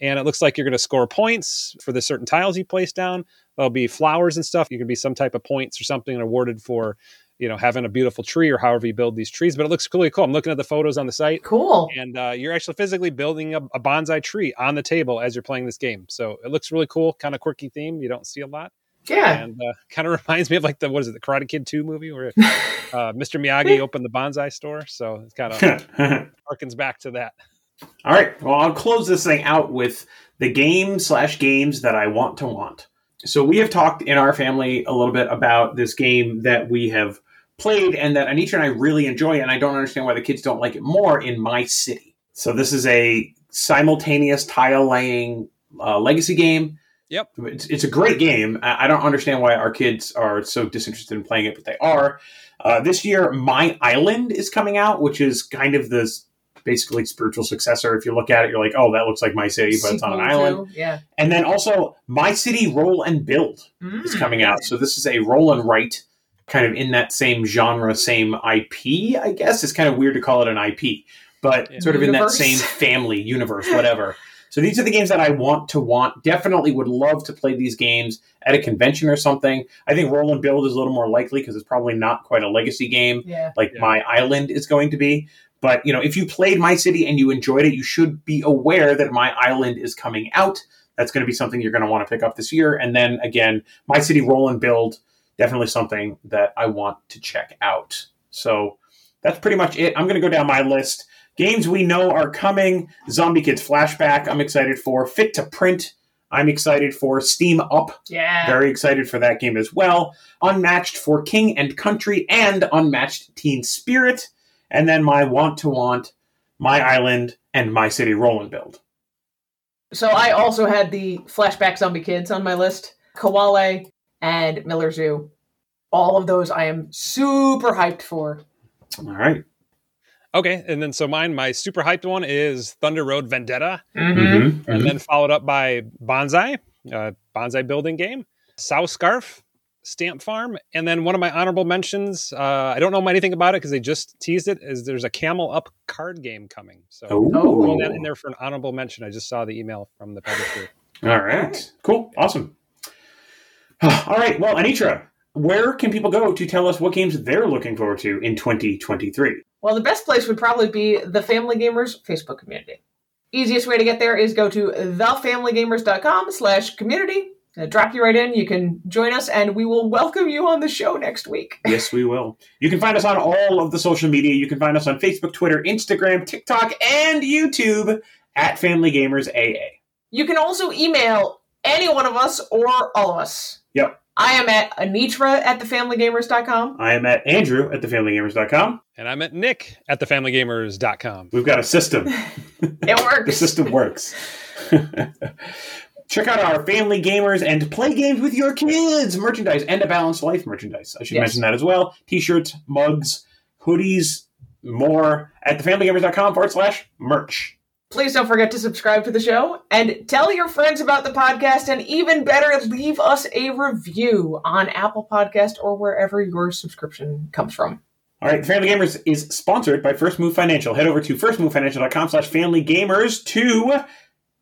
And it looks like you're going to score points for the certain tiles you place down. There'll be flowers and stuff. You can be some type of points or something awarded for you know, having a beautiful tree or however you build these trees. But it looks really cool. I'm looking at the photos on the site. Cool. And uh, you're actually physically building a, a bonsai tree on the table as you're playing this game. So it looks really cool, kind of quirky theme. You don't see a lot. Yeah. And uh, kind of reminds me of like the, what is it, the Karate Kid 2 movie where uh, Mr. Miyagi opened the bonsai store. So it's kind of harkens back to that. All right. Well, I'll close this thing out with the game slash games that I want to want. So we have talked in our family a little bit about this game that we have played and that Anitra and I really enjoy, and I don't understand why the kids don't like it more in My City. So this is a simultaneous tile laying uh, legacy game. Yep. It's, it's a great game. I I don't understand why our kids are so disinterested in playing it, but they are. Uh, this year, My Island is coming out, which is kind of this basically spiritual successor. If you look at it, you're like, oh, that looks like My City, but it's on an island. to- Yeah. And then also, My City Roll and Build is Mm. coming out. So this is a roll and write, kind of in that same genre, same IP. I guess it's kind of weird to call it an IP, but Yeah. sort of in that same family universe, whatever. So these are the games that I want to want. Definitely would love to play these games at a convention or something. I think Roll and Build is a little more likely because it's probably not quite a legacy game Yeah. like Yeah. My Island is going to be. But you know, if you played My City and you enjoyed it, you should be aware that My Island is coming out. That's going to be something you're going to want to pick up this year. And then again, My City Roll and Build, definitely something that I want to check out. So that's pretty much it. I'm going to go down my list. Games we know are coming Zombie Kids Flashback, I'm excited for. Fit to Print, I'm excited for. Steam Up, Yeah. very excited for that game as well. Unmatched for King and Country and Unmatched Teen Spirit. And then my Want to Want, My Island, and My City Roll and Build. So I also had the flashback zombie kids on my list, Kawale and Miller Zoo. All of those I am super hyped for. All right. Okay. And then so mine, my super hyped one is Thunder Road Vendetta. Mm-hmm. and then followed up by Bonsai, uh, Bonsai building game, South Scarf, Stamp Farm, and then one of my honorable mentions. Uh, I don't know anything about it because they just teased it. Is there's a Camel Up card game coming? So Oh. throwing that in there for an honorable mention. I just saw the email from the publisher. All right. Cool. Awesome. All right. Well, Anitra, where can people go to tell us what games they're looking forward to in 2023? Well, the best place would probably be the Family Gamers Facebook community. Easiest way to get there is go to thefamilygamers.com slash community. Drop you right in. You can join us, and we will welcome you on the show next week. Yes, we will. You can find us on all of the social media. You can find us on Facebook, Twitter, Instagram, TikTok, and YouTube at Family Gamers AA. You can also email any one of us or all of us. Yep. I am at anitra at thefamilygamers.com. I am at Andrew at thefamilygamers.com. And I'm at Nick at thefamilygamers.com. We've got a system. It works. the system works. Check out our family gamers and play games with your kids merchandise and a balanced life merchandise. I should Yes. mention that as well. T-shirts, mugs, hoodies, more at thefamilygamers.com forward slash merch. Please don't forget to subscribe to the show and tell your friends about the podcast, and even better, leave us a review on Apple Podcast or wherever your subscription comes from. All right, Family Gamers is sponsored by First Move Financial. Head over to firstmovefinancial.com slash familygamers to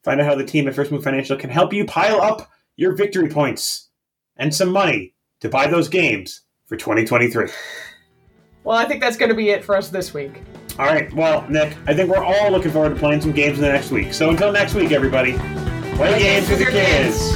find out how the team at First Move Financial can help you pile up your victory points and some money to buy those games for 2023. Well, I think that's going to be it for us this week. All right, well, Nick, I think we're all looking forward to playing some games in the next week. So until next week, everybody, play games with your kids.